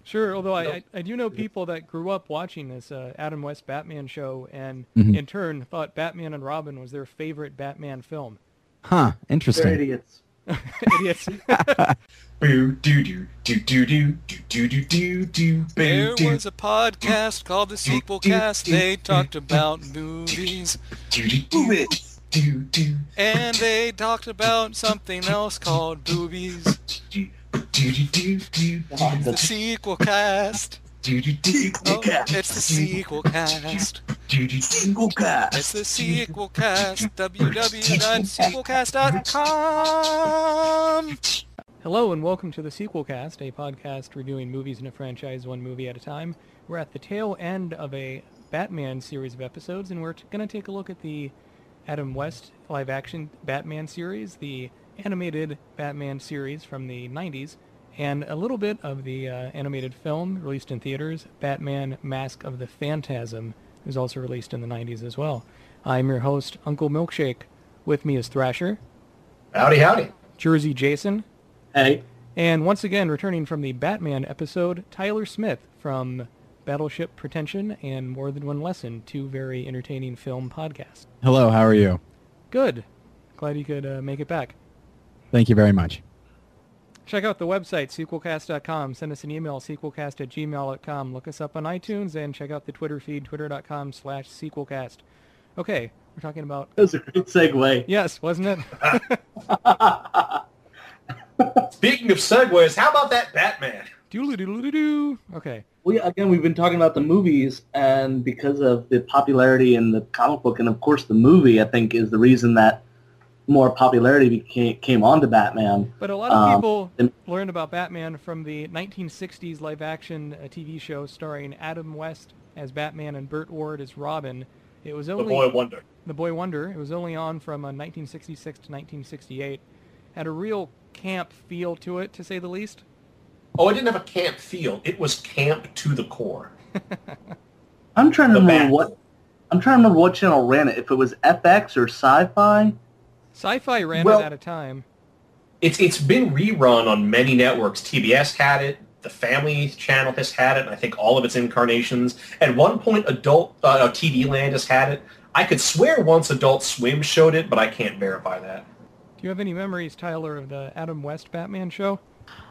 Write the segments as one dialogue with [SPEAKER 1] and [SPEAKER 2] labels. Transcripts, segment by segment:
[SPEAKER 1] not.
[SPEAKER 2] Sure, although I, I, I do know people that grew up watching this uh, Adam West Batman show and
[SPEAKER 1] Mhm.
[SPEAKER 2] in turn thought Batman and Robin was their favorite Batman film.
[SPEAKER 1] Huh?
[SPEAKER 3] They're
[SPEAKER 1] Interesting.
[SPEAKER 3] idiots.
[SPEAKER 2] Idiots.
[SPEAKER 4] Boo doo doo doo doo doo doo doo doo doo
[SPEAKER 5] There was a podcast called the Sequel Cast. They talked about movies,
[SPEAKER 4] doo doo doo doo
[SPEAKER 5] and they talked about something else called boobies.
[SPEAKER 4] Doo doo doo
[SPEAKER 5] The Sequel Cast.
[SPEAKER 4] doo doo doo
[SPEAKER 5] Oh, it's the Sequel Cast.
[SPEAKER 4] doo doo doo
[SPEAKER 5] It's the Sequel Cast. www.sequelcast.com.
[SPEAKER 2] Hello and welcome to the Sequel Cast, a podcast reviewing movies in a franchise one movie at a time. We're at the tail end of a Batman series of episodes, and we're going to take a look at the Adam West live-action Batman series, the animated Batman series from the 90s, and a little bit of the uh, animated film released in theaters, Batman Mask of the Phantasm, was also released in the 90s as well. I'm your host, Uncle Milkshake. With me is Thrasher,
[SPEAKER 4] howdy howdy
[SPEAKER 2] Jersey Jason,
[SPEAKER 3] Hey,
[SPEAKER 2] and once again, returning from the Batman episode, Tyler Smith from Battleship Pretension and More Than One Lesson, two very entertaining film podcasts.
[SPEAKER 1] Hello. How are you?
[SPEAKER 2] Good. Glad you could uh, make it back.
[SPEAKER 1] Thank you very much.
[SPEAKER 2] Check out the website, sequelcast.com. Send us an email, sequelcast at gmail.com. Look us up on iTunes and check out the Twitter feed, twitter.com slash sequelcast. Okay, we're talking about...
[SPEAKER 3] that was a great segue.
[SPEAKER 2] Yes, wasn't it?
[SPEAKER 4] speaking of segues how about that Batman
[SPEAKER 2] Doodle-doodle-doo. Okay.
[SPEAKER 3] We again, we've been talking about the movies, and because of the popularity in the comic book, and of course the movie, I think is the reason that more popularity became came onto Batman.
[SPEAKER 2] But a lot of
[SPEAKER 3] Um,
[SPEAKER 2] people
[SPEAKER 3] and-
[SPEAKER 2] learned about Batman from the 1960s live-action uh, TV show starring Adam West as Batman and Burt Ward as Robin. It was only the
[SPEAKER 4] boy wonder
[SPEAKER 2] The Boy Wonder. It was only on from uh, 1966 to 1968. Had a real camp feel to it, to say the least.
[SPEAKER 4] oh it didn't have a camp feel it was camp to the core
[SPEAKER 3] I'm trying to
[SPEAKER 4] The
[SPEAKER 3] remember
[SPEAKER 4] Bat.
[SPEAKER 3] what I'm trying to remember what channel ran it. If it was FX or Sci-Fi.
[SPEAKER 2] Sci-Fi ran
[SPEAKER 4] Well-
[SPEAKER 2] it at a time.
[SPEAKER 4] it's it's been rerun on many networks. TBS had it. The Family Channel has had it. And I think all of its incarnations. At one point, Adult uh, TV Land has had it. I could swear once Adult Swim showed it, but I can't verify that.
[SPEAKER 2] Do you have any memories, Tyler, of the Adam West Batman show?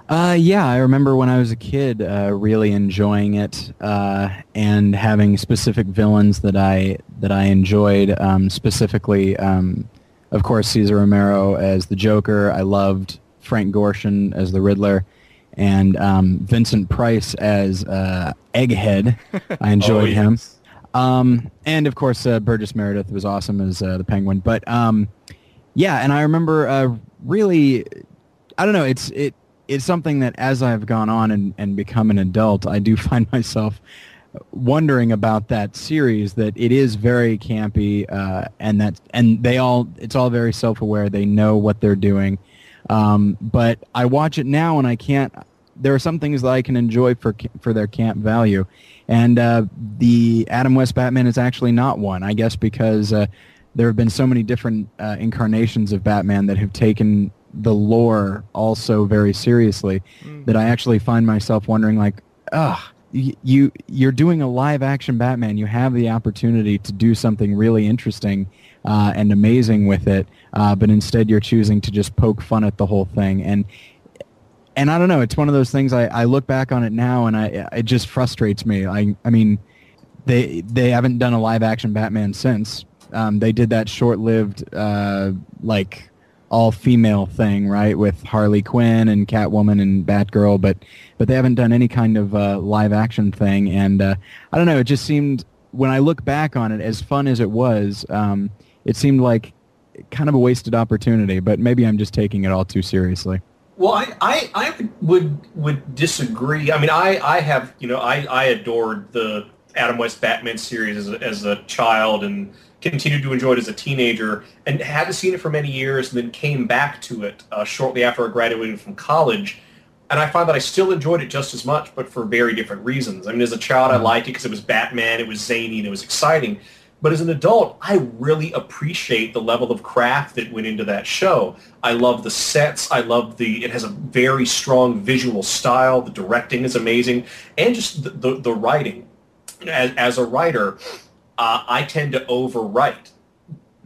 [SPEAKER 1] Uh, yeah, I remember when I was a kid, uh, really enjoying it uh, and having specific villains that I that I enjoyed. Um, specifically, um, of course, Cesar Romero as the Joker. I loved Frank Gorshin as the Riddler, and um, Vincent Price as uh, Egghead. I enjoyed
[SPEAKER 4] Oh,
[SPEAKER 1] him.
[SPEAKER 4] yes.
[SPEAKER 1] Um, and of course, uh, Burgess Meredith was awesome as uh, the Penguin. But um, yeah, and I remember uh, really, I don't know, it's it it's something that as I've gone on and, and become an adult, I do find myself wondering about that series. That it is very campy, uh, and that and they all it's all very self aware. They know what they're doing. Um, but I watch it now and I can't. There are some things that I can enjoy for for their camp value, and uh, the Adam West Batman is actually not one. I guess because uh, there have been so many different uh, incarnations of Batman that have taken the lore also very seriously
[SPEAKER 2] Mm.
[SPEAKER 1] that I actually find myself wondering like, ugh, you you're doing a live action Batman. You have the opportunity to do something really interesting uh, and amazing with it, uh, but instead you're choosing to just poke fun at the whole thing and. And I don't know. It's one of those things. I, I look back on it now, and I it just frustrates me. I I mean, they they haven't done a live action Batman since. Um, they did that short lived uh, like all female thing, right, with Harley Quinn and Catwoman and Batgirl, but but they haven't done any kind of uh, live action thing. And uh, I don't know. It just seemed when I look back on it, as fun as it was, um, it seemed like kind of a wasted opportunity. But maybe I'm just taking it all too seriously.
[SPEAKER 4] Well, I, I, I would would disagree. I mean, I, I have you know I, I adored the Adam West Batman series as a, as a child and continued to enjoy it as a teenager and hadn't seen it for many years and then came back to it uh, shortly after I graduated from college. And I find that I still enjoyed it just as much, but for very different reasons. I mean, as a child, I liked it because it was Batman, it was zany, and it was exciting. But as an adult, I really appreciate the level of craft that went into that show. I love the sets. I love the. It has a very strong visual style. The directing is amazing, and just the the, the writing. As, as a writer, uh, I tend to overwrite,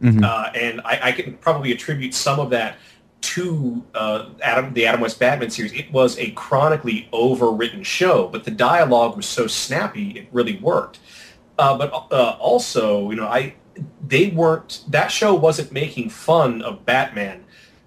[SPEAKER 1] Mhm.
[SPEAKER 4] uh, and I, I can probably attribute some of that to uh, Adam, the Adam West Batman series. It was a chronically overwritten show, but the dialogue was so snappy, it really worked. Uh, but uh, also, you know, I they weren't that show wasn't making fun of Batman.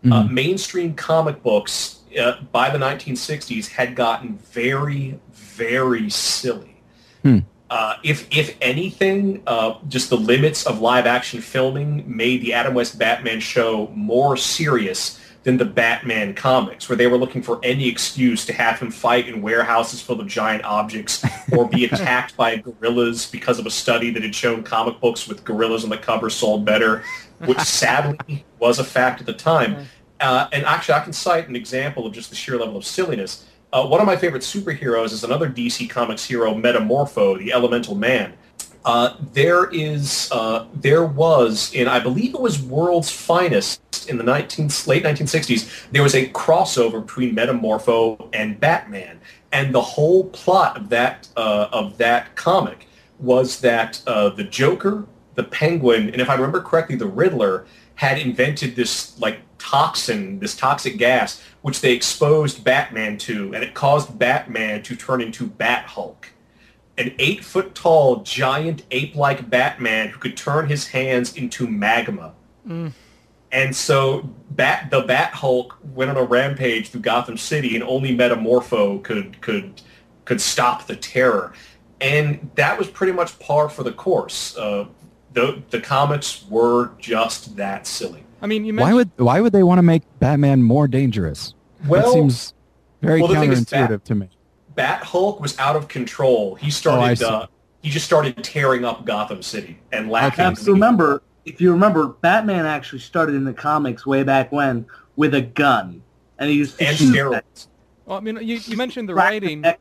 [SPEAKER 4] Uh,
[SPEAKER 1] Mhm.
[SPEAKER 4] mainstream comic books uh, by the 1960s had gotten very, very silly.
[SPEAKER 1] Hmm.
[SPEAKER 4] Uh, if if anything, uh, just the limits of live action filming made the Adam West Batman show more serious than the Batman comics, where they were looking for any excuse to have him fight in warehouses full of giant objects or be attacked by gorillas because of a study that had shown comic books with gorillas on the cover sold better, which sadly was a fact at the time. Uh, and actually, I can cite an example of just the sheer level of silliness. Uh, one of my favorite superheroes is another DC Comics hero, Metamorpho, the Elemental Man. Uh, there is, uh, there was in, I believe it was World's Finest in the 19, late 1960s. There was a crossover between Metamorpho and Batman, and the whole plot of that uh, of that comic was that uh, the Joker, the Penguin, and if I remember correctly, the Riddler had invented this like toxin, this toxic gas, which they exposed Batman to, and it caused Batman to turn into Bat Hulk an eight foot tall, giant ape like Batman who could turn his hands into magma.
[SPEAKER 2] Mm.
[SPEAKER 4] And so Bat the Bat Hulk went on a rampage through Gotham City and only Metamorpho could could could stop the terror. And that was pretty much par for the course. Uh, the the comics were just that silly.
[SPEAKER 2] I mean, you
[SPEAKER 1] Why would why would they want to make Batman more dangerous?
[SPEAKER 4] Well,
[SPEAKER 1] that seems very
[SPEAKER 4] well, the thing is,
[SPEAKER 1] counterintuitive
[SPEAKER 4] Bat-
[SPEAKER 1] to me.
[SPEAKER 4] Bat Hulk was out of control. He
[SPEAKER 1] Oh,
[SPEAKER 4] started
[SPEAKER 1] see.
[SPEAKER 4] uh, he just started tearing up Gotham City and laughing.
[SPEAKER 3] Have to remember, if you remember, Batman actually started in the comics way back when with a gun, and he used to
[SPEAKER 4] and
[SPEAKER 3] shoot
[SPEAKER 4] steroids.
[SPEAKER 2] well, I mean, you, you mentioned the
[SPEAKER 3] cracked
[SPEAKER 2] writing.
[SPEAKER 3] neck-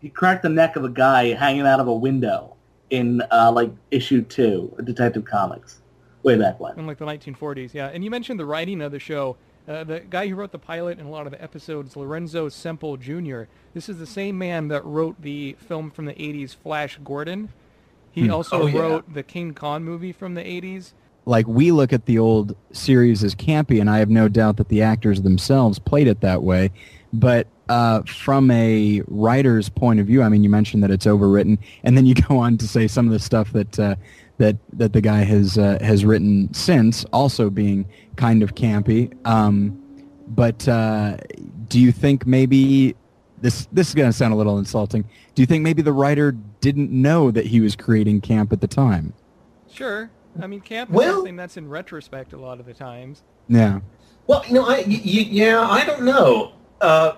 [SPEAKER 3] he cracked the neck of a guy hanging out of a window in uh, like issue two of Detective Comics, way back when.
[SPEAKER 2] in like the 1940s, yeah. And you mentioned the writing of the show. Uh, the guy who wrote the pilot and a lot of the episodes, Lorenzo Semple Jr. This is the same man that wrote the film from the 80s, Flash Gordon. He
[SPEAKER 1] Hmm.
[SPEAKER 2] also
[SPEAKER 4] Oh, yeah.
[SPEAKER 2] wrote the King Kong movie from the 80s.
[SPEAKER 1] Like we look at the old series as campy, and I have no doubt that the actors themselves played it that way. But uh, from a writer's point of view, I mean, you mentioned that it's overwritten, and then you go on to say some of the stuff that uh, that that the guy has uh, has written since, also being kind of campy. Um, but uh, do you think maybe this this is going to sound a little insulting? Do you think maybe the writer didn't know that he was creating camp at the time?
[SPEAKER 2] Sure. I mean, camp is
[SPEAKER 4] Well-
[SPEAKER 2] something that's in retrospect a lot of the times.
[SPEAKER 1] Yeah.
[SPEAKER 4] Well, you know, I, y- y- yeah, I don't know. Uh,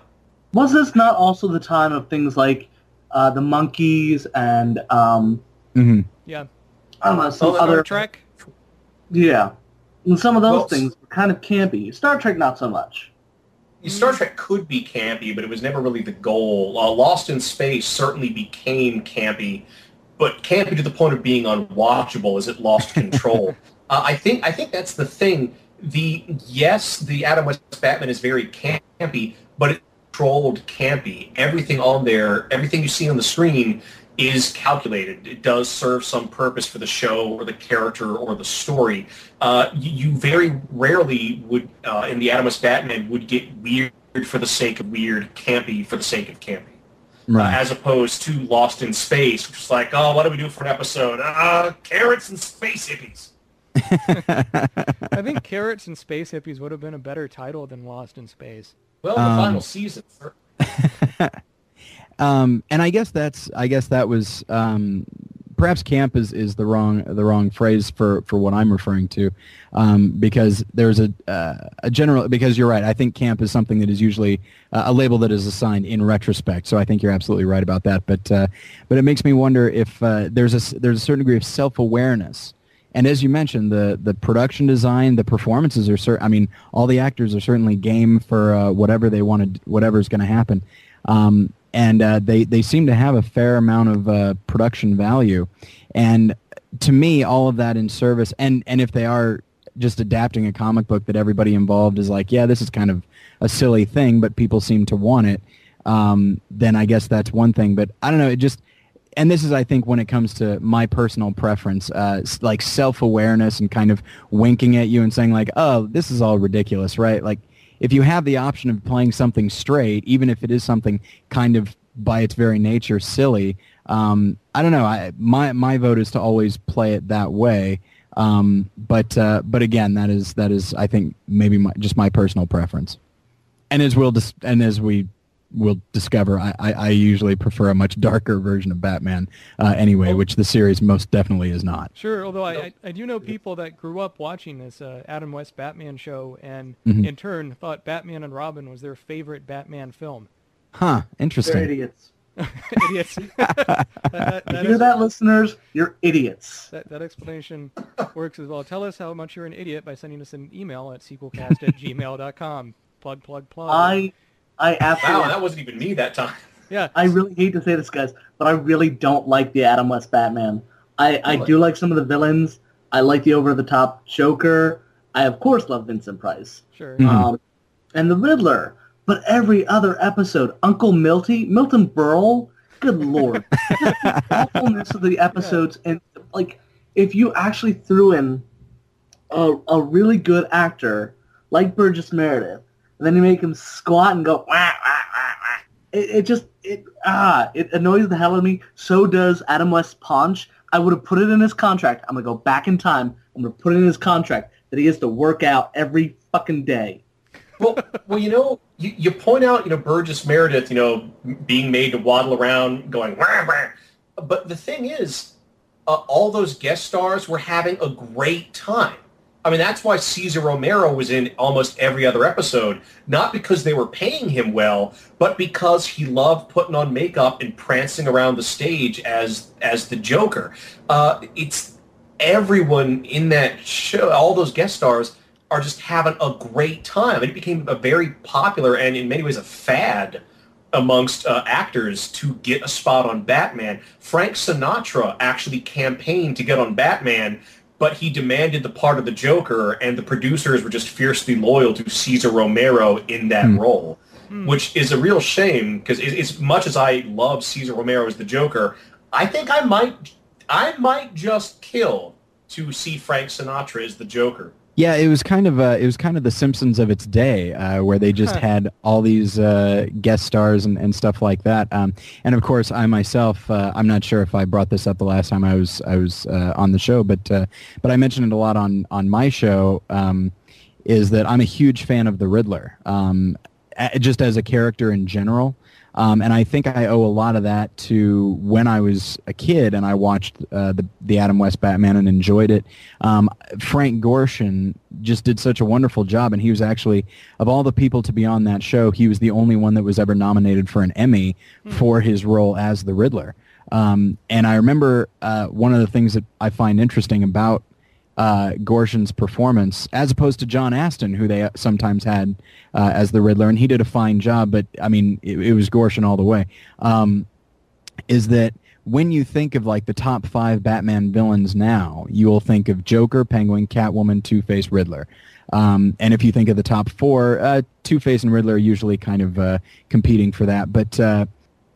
[SPEAKER 3] Was this not also the time of things like uh, the Monkees and um,
[SPEAKER 1] hmm
[SPEAKER 2] Yeah.
[SPEAKER 3] I don't know some
[SPEAKER 4] Oh,
[SPEAKER 2] Star
[SPEAKER 3] other
[SPEAKER 2] Trek.
[SPEAKER 3] yeah, and some of those
[SPEAKER 4] Well,
[SPEAKER 3] things were kind of campy. Star Trek not so much.
[SPEAKER 4] Star Trek could be campy, but it was never really the goal. Uh, Lost in Space certainly became campy, but campy to the point of being unwatchable as it lost control. uh, I think I think that's the thing. The yes, the Adam West Batman is very campy, but it controlled campy. Everything on there, everything you see on the screen is calculated. It does serve some purpose for the show or the character or the story. Uh, you, you very rarely would, uh, in the Adam West Batman, would get weird for the sake of weird, campy for the sake of campy. Uh, as opposed to Lost in Space, which is like, oh, what do we do for an episode? Uh, carrots and space hippies.
[SPEAKER 2] I think Carrots and Space Hippies would have been a better title than Lost in Space.
[SPEAKER 4] Well, the
[SPEAKER 1] Um,
[SPEAKER 4] final season.
[SPEAKER 1] um, and I guess that's I guess that was um, perhaps camp is, is the wrong the wrong phrase for, for what I'm referring to um, because there's a uh, a general because you're right I think camp is something that is usually uh, a label that is assigned in retrospect. So I think you're absolutely right about that. But uh, but it makes me wonder if uh, there's a there's a certain degree of self awareness and as you mentioned, the the production design, the performances are certain. I mean, all the actors are certainly game for uh, whatever they wanted, whatever's going to happen, um, and uh, they they seem to have a fair amount of uh, production value. And to me, all of that in service, and and if they are just adapting a comic book that everybody involved is like, yeah, this is kind of a silly thing, but people seem to want it, um, then I guess that's one thing. But I don't know, it just, and this is, I think, when it comes to my personal preference, uh, like self-awareness and kind of winking at you and saying like, oh, this is all ridiculous, right? Like, if you have the option of playing something straight, even if it is something kind of by its very nature silly, um, I don't know. I, my my vote is to always play it that way. Um, but uh, but again, that is that is I think maybe my, just my personal preference. And as we'll dis- and as we will discover, I, I, I usually prefer a much darker version of Batman uh, anyway,
[SPEAKER 2] Oh.
[SPEAKER 1] which the series most definitely is not.
[SPEAKER 2] Sure, although I,
[SPEAKER 4] No.
[SPEAKER 2] I, I do know people that grew up watching this uh, Adam West Batman show and
[SPEAKER 1] Mhm.
[SPEAKER 2] in turn thought Batman and Robin was their favorite Batman film.
[SPEAKER 1] Huh?
[SPEAKER 3] They're
[SPEAKER 1] Interesting.
[SPEAKER 3] idiots.
[SPEAKER 2] Idiots. that, that, that
[SPEAKER 3] you hear
[SPEAKER 2] is-
[SPEAKER 3] that, listeners? You're idiots.
[SPEAKER 2] that, that explanation works as well. Tell us how much you're an idiot by sending us an email at sequelcast at gmail.com. Plug, plug, plug.
[SPEAKER 3] I, I absolutely,
[SPEAKER 4] Wow, that wasn't even me that time.
[SPEAKER 2] yeah.
[SPEAKER 3] I really hate to say this, guys, but I really don't like the Adam West Batman. I, I
[SPEAKER 4] Really?
[SPEAKER 3] do like some of the villains. I like the over-the-top Joker. I of course love Vincent Price.
[SPEAKER 2] Sure.
[SPEAKER 1] Mhm.
[SPEAKER 3] um, and the Riddler. But every other episode, Uncle Milty, Milton Berle, good lord, the awfulness of the episodes, and like if you actually threw in a, a really good actor like Burgess Meredith, and then you make him squat and go wah wah wah wah, it, it just it ah it annoys the hell out of me. So does Adam West Punch. I would have put it in his contract. I'm gonna go back in time. I'm gonna put it in his contract that he has to work out every fucking day.
[SPEAKER 4] well, well, you know, you, you point out, you know, Burgess Meredith, you know, being made to waddle around, going, wah, wah. but the thing is, uh, all those guest stars were having a great time. I mean, that's why Cesar Romero was in almost every other episode, not because they were paying him well, but because he loved putting on makeup and prancing around the stage as as the Joker. Uh, it's everyone in that show, all those guest stars are just having a great time. It became a very popular and in many ways a fad amongst uh, actors to get a spot on Batman. Frank Sinatra actually campaigned to get on Batman, but he demanded the part of the Joker, and the producers were just fiercely loyal to Cesar Romero in that
[SPEAKER 1] Hmm.
[SPEAKER 4] role, which is a real shame because as much as I love Cesar Romero as the Joker, I think I might, I might just kill to see Frank Sinatra as the Joker.
[SPEAKER 1] Yeah, it was kind of uh, it was kind of the Simpsons of its day, uh, where they just
[SPEAKER 2] Huh.
[SPEAKER 1] had all these uh, guest stars and, and stuff like that. Um, and of course, I myself, uh, I'm not sure if I brought this up the last time I was I was uh, on the show, but uh, but I mentioned it a lot on on my show. Um, is that I'm a huge fan of the Riddler, um, just as a character in general. Um, and I think I owe a lot of that to when I was a kid and I watched uh, the the Adam West Batman and enjoyed it. Um, Frank Gorshin just did such a wonderful job, and he was actually of all the people to be on that show, he was the only one that was ever nominated for an Emmy for his role as the Riddler. Um, and I remember uh, one of the things that I find interesting about uh, Gorshin's performance, as opposed to John Astin, who they sometimes had uh, as the Riddler, and he did a fine job. But I mean, it, it was Gorshin all the way. Um, is that when you think of like the top five Batman villains now, you will think of Joker, Penguin, Catwoman, Two Face, Riddler. Um, and if you think of the top four, uh, Two Face and Riddler are usually kind of uh, competing for that. But uh,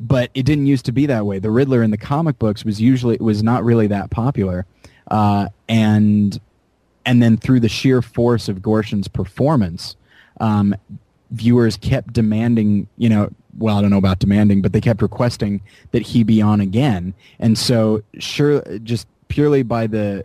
[SPEAKER 1] but it didn't used to be that way. The Riddler in the comic books was usually was not really that popular, uh, and and then through the sheer force of Gorshin's performance, um, viewers kept demanding, you know, well, I don't know about demanding, but they kept requesting that he be on again. And so, sure, just purely by the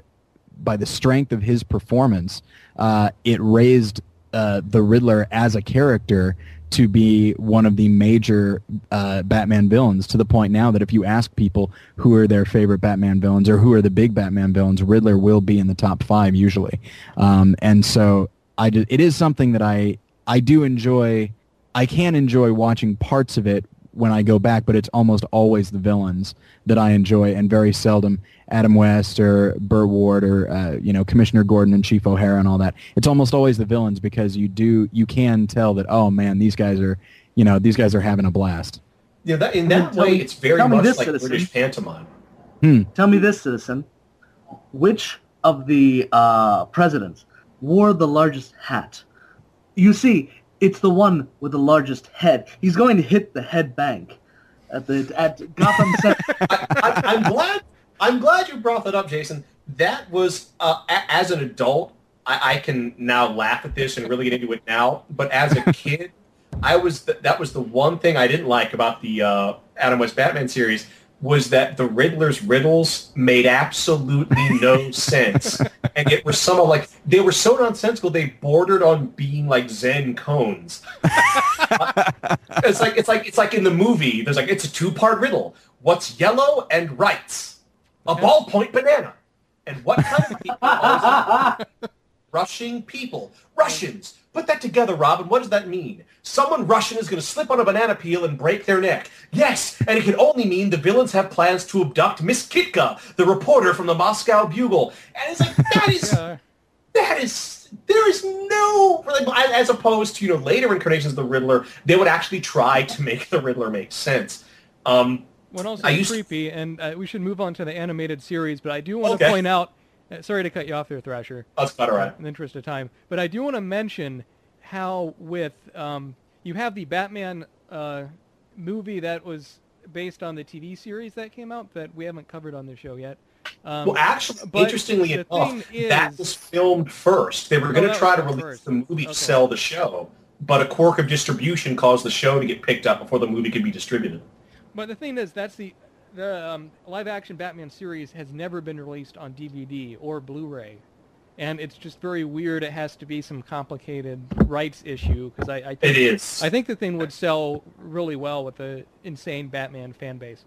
[SPEAKER 1] by the strength of his performance, uh, it raised uh, the Riddler as a character to be one of the major uh, Batman villains to the point now that if you ask people who are their favorite Batman villains or who are the big Batman villains, Riddler will be in the top five usually. Um, and so I it is something that I I do enjoy. I can enjoy watching parts of it when I go back, but it's almost always the villains that I enjoy, and very seldom Adam West or Burt Ward or uh, you know Commissioner Gordon and Chief O'Hara and all that. It's almost always the villains because you do you can tell that oh man these guys are you know these guys are having a blast.
[SPEAKER 4] Yeah, that, in
[SPEAKER 3] Tell
[SPEAKER 4] that
[SPEAKER 3] me-
[SPEAKER 4] way, it's very much
[SPEAKER 3] this,
[SPEAKER 4] like
[SPEAKER 3] citizen.
[SPEAKER 4] British pantomime.
[SPEAKER 3] Tell me this, citizen. which of the uh, presidents wore the largest hat? You see, it's the one with the largest head. He's going to hit the head bank at the at Gotham Center.
[SPEAKER 4] I, I'm glad. I'm glad you brought that up, Jason. That was uh, a, as an adult, I, I can now laugh at this and really get into it now. But as a kid, I was th- that was the one thing I didn't like about the uh, Adam West Batman series was that the Riddler's riddles made absolutely no sense, and it was some of like they were so nonsensical they bordered on being like Zen koans. it's like it's like it's like in the movie. There's like it's a two part riddle. What's yellow and writes? A ballpoint banana. And what kind of people? Rushing people. Russians. Put that together, Robin. What does that mean? Someone Russian is going to slip on a banana peel and break their neck. Yes, and it can only mean the villains have plans to abduct Miss Kitka, the reporter from the Moscow Bugle. And it's like, that is,
[SPEAKER 2] Yeah.
[SPEAKER 4] that is, there is no, like, as opposed to, you know, later incarnations of the Riddler, they would actually try to make the Riddler make sense. Um,
[SPEAKER 2] What else
[SPEAKER 4] I used-
[SPEAKER 2] creepy, and uh, we should move on to the animated series, but I do want to point out, sorry to cut you off there, Thrasher,
[SPEAKER 4] that's about all right.
[SPEAKER 2] in the interest of time, but I do want to mention how with, um, you have the Batman uh, movie that was based on the TV series that came out that we haven't covered on the show yet. Um,
[SPEAKER 4] Well, actually, interestingly enough,
[SPEAKER 2] thing
[SPEAKER 4] that
[SPEAKER 2] is-
[SPEAKER 4] was filmed first. They were
[SPEAKER 2] Oh,
[SPEAKER 4] going to
[SPEAKER 2] that
[SPEAKER 4] try to release
[SPEAKER 2] first.
[SPEAKER 4] the movie
[SPEAKER 2] Okay.
[SPEAKER 4] to sell the show, but a quirk of distribution caused the show to get picked up before the movie could be distributed.
[SPEAKER 2] But the thing is, that's the the um, live-action Batman series has never been released on DVD or Blu-ray, and it's just very weird. It has to be some complicated rights issue because I I think,
[SPEAKER 4] It is.
[SPEAKER 2] I think the thing would sell really well with the insane Batman fan base.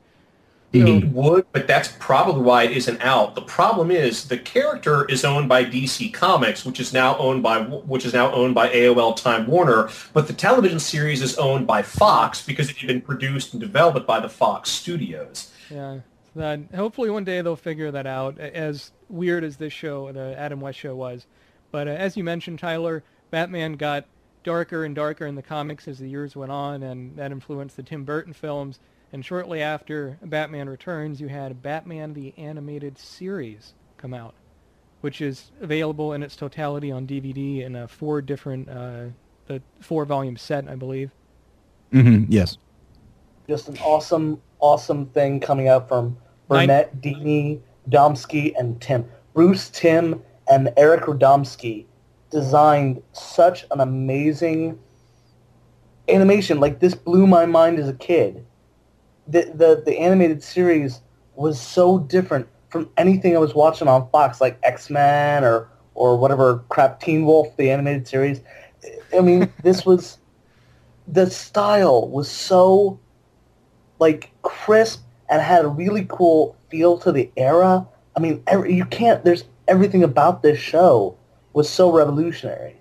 [SPEAKER 4] It would, but that's probably why it isn't out. The problem is the character is owned by DC Comics, which is now owned by which is now owned by AOL Time Warner, but the television series is owned by Fox because it had been produced and developed by the Fox Studios.
[SPEAKER 2] Yeah. Then hopefully one day they'll figure that out. As weird as this show, the Adam West show was, but uh, as you mentioned, Tyler, Batman got darker and darker in the comics as the years went on, and that influenced the Tim Burton films. And shortly after Batman Returns, you had Batman the Animated Series come out, which is available in its totality on DVD in a four different, uh, the four volume set, I believe.
[SPEAKER 1] hmm Yes.
[SPEAKER 3] Just an awesome, awesome thing coming out from Burnett, Dini, Domsky, and Timm. Bruce, Timm, and Eric Radomski designed such an amazing animation. Like this blew my mind as a kid. The the the animated series was so different from anything I was watching on Fox, like X Men or or whatever crap Teen Wolf, the animated series. I mean, this was the style was so like crisp and had a really cool feel to the era. I mean, every, you can't. There's everything about this show was so revolutionary.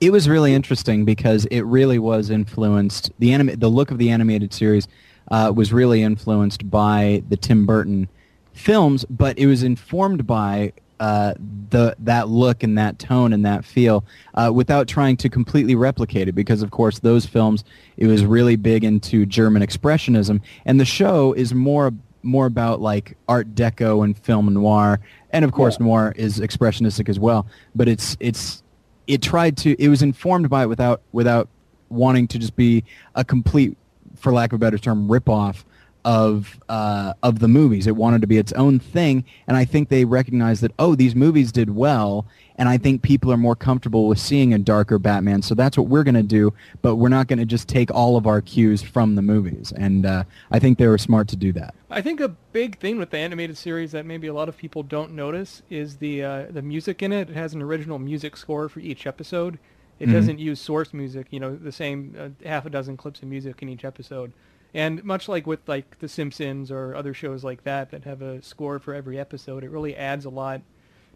[SPEAKER 1] It was really interesting because it really was influenced. The anima- the look of the animated series uh, was really influenced by the Tim Burton films, but it was informed by uh, the that look and that tone and that feel uh, without trying to completely replicate it. Because of course, those films it was really big into German expressionism, and the show is more more about like Art Deco and film noir, and of course, noir is expressionistic as well. But it's it's it tried to it was informed by it without without wanting to just be a complete for lack of a better term ripoff of uh, of the movies it wanted to be its own thing and i think they recognized that oh these movies did well and i think people are more comfortable with seeing a darker batman so that's what we're going to do but we're not going to just take all of our cues from the movies and uh, i think they were smart to do that
[SPEAKER 2] I think a big thing with the animated series that maybe a lot of people don't notice is the uh, the music in it. It has an original music score for each episode. It
[SPEAKER 1] Mhm.
[SPEAKER 2] doesn't use source music, you know, the same uh, half a dozen clips of music in each episode. And much like with like The Simpsons or other shows like that that have a score for every episode, it really adds a lot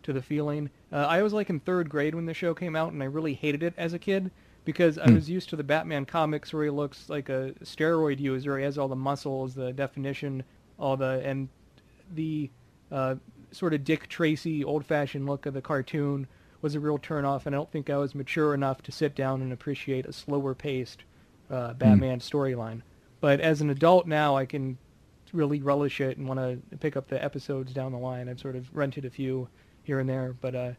[SPEAKER 2] to the feeling. Uh, I was like in third grade when the show came out, and I really hated it as a kid because I
[SPEAKER 1] Hmm.
[SPEAKER 2] was used to the Batman comics where he looks like a steroid user. He has all the muscles, the definition, all the and the uh, sort of Dick Tracy old-fashioned look of the cartoon was a real turnoff, and I don't think I was mature enough to sit down and appreciate a slower-paced uh, Batman storyline. But as an adult now, I can really relish it and want to pick up the episodes down the line. I've sort of rented a few here and there, but uh,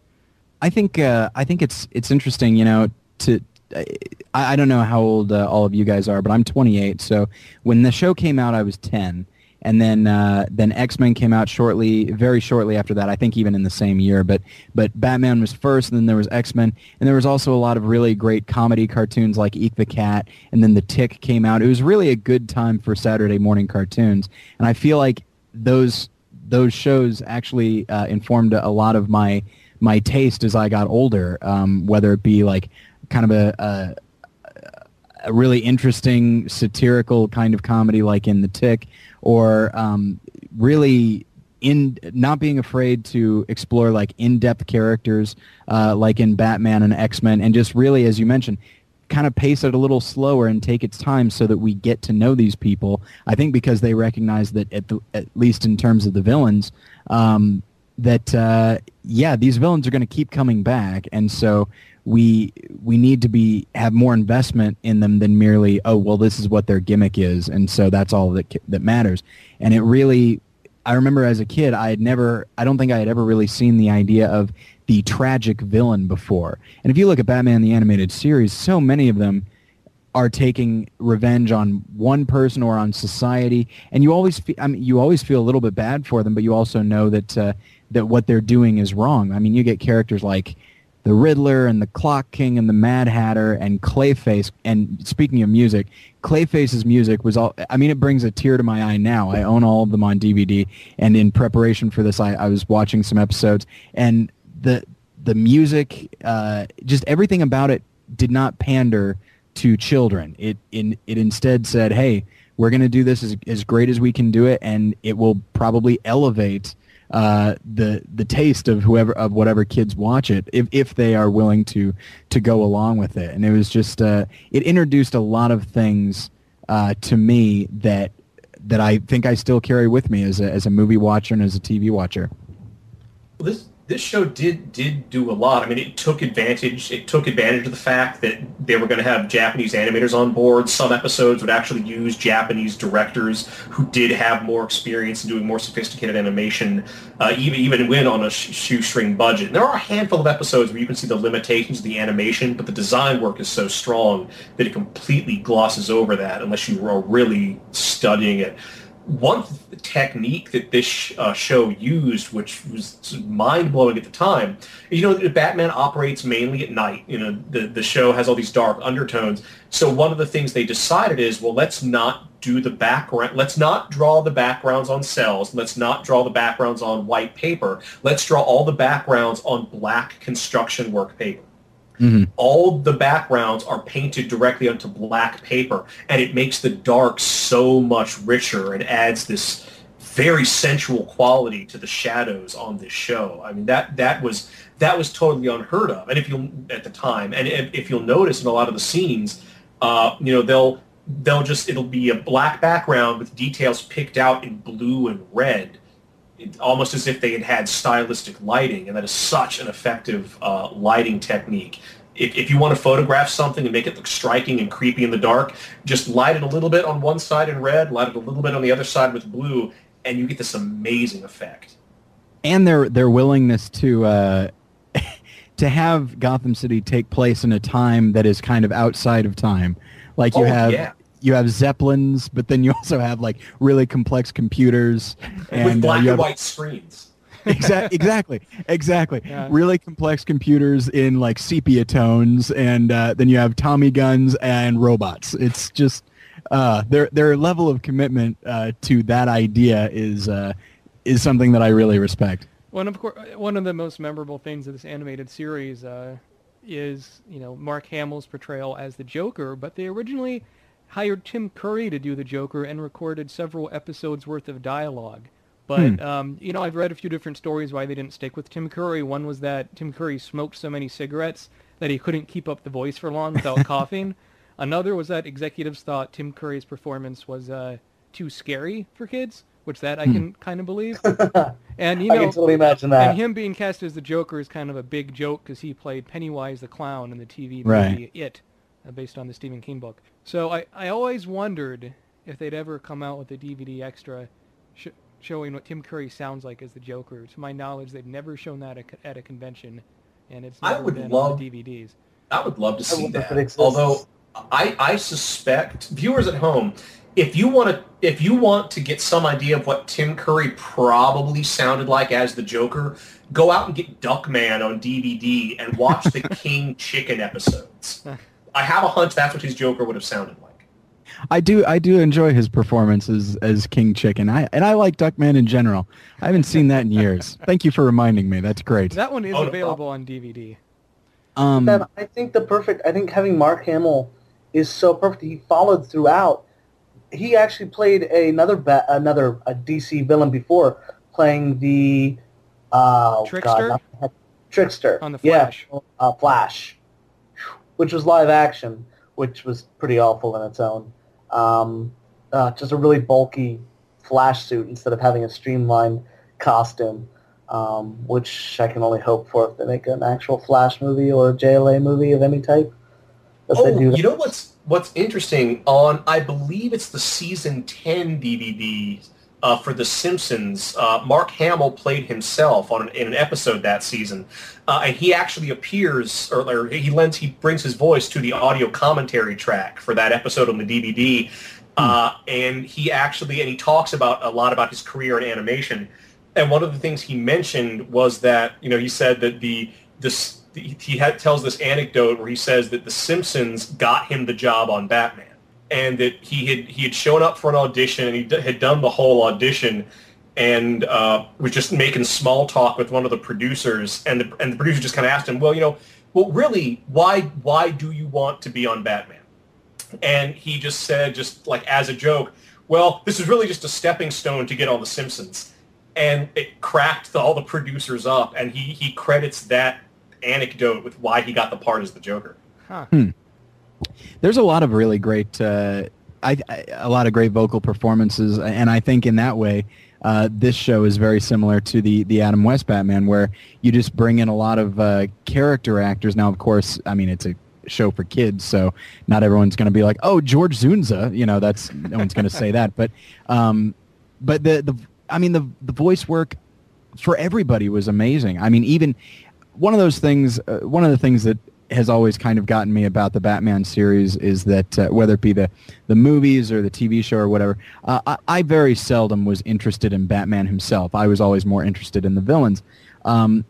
[SPEAKER 1] I think uh, I think it's it's interesting, you know, to I, I don't know how old uh, all of you guys are, but I'm 28. So when the show came out, I was 10, and then uh, then X Men came out shortly, very shortly after that. I think even in the same year. But but Batman was first, and then there was X Men, and there was also a lot of really great comedy cartoons like Eek the Cat, and then The Tick came out. It was really a good time for Saturday morning cartoons, and I feel like those those shows actually uh, informed a lot of my my taste as I got older, um, whether it be like kind of a, a, a really interesting satirical kind of comedy like in The Tick, or um, really in not being afraid to explore like in-depth characters uh, like in Batman and X-Men, and just really, as you mentioned, kind of pace it a little slower and take its time so that we get to know these people. I think because they recognize that at, the, at least in terms of the villains, um, that uh, yeah, these villains are going to keep coming back, and so we we need to be have more investment in them than merely oh well this is what their gimmick is, and so that's all that that matters. And it really, I remember as a kid, I had never, I don't think I had ever really seen the idea of the tragic villain before. And if you look at Batman the animated series, so many of them are taking revenge on one person or on society, and you always feel, I mean, you always feel a little bit bad for them, but you also know that uh, that what they're doing is wrong. I mean, you get characters like the Riddler and the Clock King and the Mad Hatter and Clayface. And speaking of music, Clayface's music was all. I mean, it brings a tear to my eye now. I own all of them on DVD, and in preparation for this, I, I was watching some episodes, and the the music, uh, just everything about it, did not pander to children. It in it instead said, "Hey, we're going to do this as as great as we can do it, and it will probably elevate." Uh, the the taste of whoever of whatever kids watch it if if they are willing to to go along with it and it was just uh, it introduced a lot of things uh, to me that that I think I still carry with me as a as a movie watcher and as a TV watcher.
[SPEAKER 4] Well, this this show did did do a lot. I mean, it took advantage. It took advantage of the fact that they were going to have Japanese animators on board. Some episodes would actually use Japanese directors who did have more experience in doing more sophisticated animation, uh, even even when on a shoestring budget. And there are a handful of episodes where you can see the limitations of the animation, but the design work is so strong that it completely glosses over that unless you are really studying it one technique that this uh, show used, which was mind blowing at the time, you know, Batman operates mainly at night. You know, the the show has all these dark undertones. So one of the things they decided is, well, let's not do the background. Let's not draw the backgrounds on cells. Let's not draw the backgrounds on white paper. Let's draw all the backgrounds on black construction work paper. Mm-hmm. All the backgrounds are painted directly onto black paper, and it makes the dark so much richer and adds this very sensual quality to the shadows on this show. I mean that that was that was totally unheard of, and if you at the time, and if, if you'll notice in a lot of the scenes, uh, you know they'll they'll just it'll be a black background with details picked out in blue and red almost as if they had had stylistic lighting, and that is such an effective uh, lighting technique. If, if you want to photograph something and make it look striking and creepy in the dark, just light it a little bit on one side in red, light it a little bit on the other side with blue, and you get this amazing effect.
[SPEAKER 1] And their their willingness to uh, to have Gotham City take place in a time that is kind of outside of time, like you oh, have. Yeah you have zeppelins, but then you also have like really complex computers
[SPEAKER 4] and with black uh, and have, white screens.
[SPEAKER 1] exactly, exactly, exactly. Yeah. Really complex computers in like sepia tones, and uh, then you have Tommy guns and robots. It's just uh, their their level of commitment uh, to that idea is uh, is something that I really respect.
[SPEAKER 2] One of course, one of the most memorable things of this animated series uh, is you know Mark Hamill's portrayal as the Joker, but they originally hired Tim Curry to do the Joker and recorded several episodes worth of dialogue. But hmm. um, you know, I've read a few different stories why they didn't stick with Tim Curry. One was that Tim Curry smoked so many cigarettes that he couldn't keep up the voice for long without coughing. Another was that executives thought Tim Curry's performance was uh, too scary for kids, which that I hmm. can kind of believe. And you know, I
[SPEAKER 3] can totally imagine that.
[SPEAKER 2] And him being cast as the Joker is kind of a big joke because he played Pennywise the clown in the TV movie right. It, uh, based on the Stephen King book. So I, I always wondered if they'd ever come out with a DVD extra sh- showing what Tim Curry sounds like as the Joker. To my knowledge, they've never shown that at a, at a convention, and it's
[SPEAKER 4] I
[SPEAKER 2] never
[SPEAKER 4] would
[SPEAKER 2] been
[SPEAKER 4] love-
[SPEAKER 2] on the DVDs.
[SPEAKER 4] I would love to see
[SPEAKER 3] wonder if
[SPEAKER 4] that. Although I, I suspect viewers at home, if you want to if you want to get some idea of what Tim Curry probably sounded like as the Joker, go out and get Duckman on DVD and watch the King Chicken episodes. I have a hunch that's what his Joker would have sounded like.
[SPEAKER 1] I do I do enjoy his performances as, as King Chicken. I and I like Duckman in general. I haven't seen that in years. Thank you for reminding me. That's great.
[SPEAKER 2] That one is
[SPEAKER 4] Oh, no
[SPEAKER 2] available on DVD.
[SPEAKER 1] Um,
[SPEAKER 3] Then I think the perfect. I think having Mark Hamill is so perfect. He followed throughout. He actually played another ba- another a DC villain before, playing the uh,
[SPEAKER 2] Trickster?
[SPEAKER 3] God, not- Trickster
[SPEAKER 2] On The
[SPEAKER 3] Yeah,
[SPEAKER 2] Flash.
[SPEAKER 3] uh, Flash, which was live action, which was pretty awful in its own. Um, uh, just a really bulky Flash suit instead of having a streamlined costume um, which I can only hope for if they make an actual Flash movie or a JLA movie of any type.
[SPEAKER 4] Oh,
[SPEAKER 3] do
[SPEAKER 4] you know what's what's interesting on I believe it's the season ten DVD uh, for The Simpsons. Uh, Mark Hamill played himself on an, in an episode that season, uh, and he actually appears or, or he lends he brings his voice to the audio commentary track for that episode on the DVD. Uh, and he actually and he talks about a lot about his career in animation. And one of the things he mentioned was that you know he said that the this he had, tells this anecdote where he says that The Simpsons got him the job on Batman, and that he had he had shown up for an audition and he d- had done the whole audition, and uh, was just making small talk with one of the producers, and the and the producer just kind of asked him, well, you know, well, really, why why do you want to be on Batman? And he just said, just like as a joke, well, this is really just a stepping stone to get on The Simpsons. And it cracked all the producers up, and he, he credits that anecdote with why he got the part as the Joker.
[SPEAKER 2] Huh.
[SPEAKER 1] There's a lot of really great, uh, I, I, a lot of great vocal performances, and I think in that way, uh, this show is very similar to the the Adam West Batman, where you just bring in a lot of uh, character actors. Now, of course, I mean it's a show for kids, so not everyone's going to be like, "Oh, George Dzundza," you know, that's no one's going to say that. But, um, but the the I mean the the voice work for everybody was amazing. I mean, even one of those things, uh, one of the things that has always kind of gotten me about the Batman series is that uh, whether it be the, the movies or the TV show or whatever, uh, I, I very seldom was interested in Batman himself. I was always more interested in the villains. Um,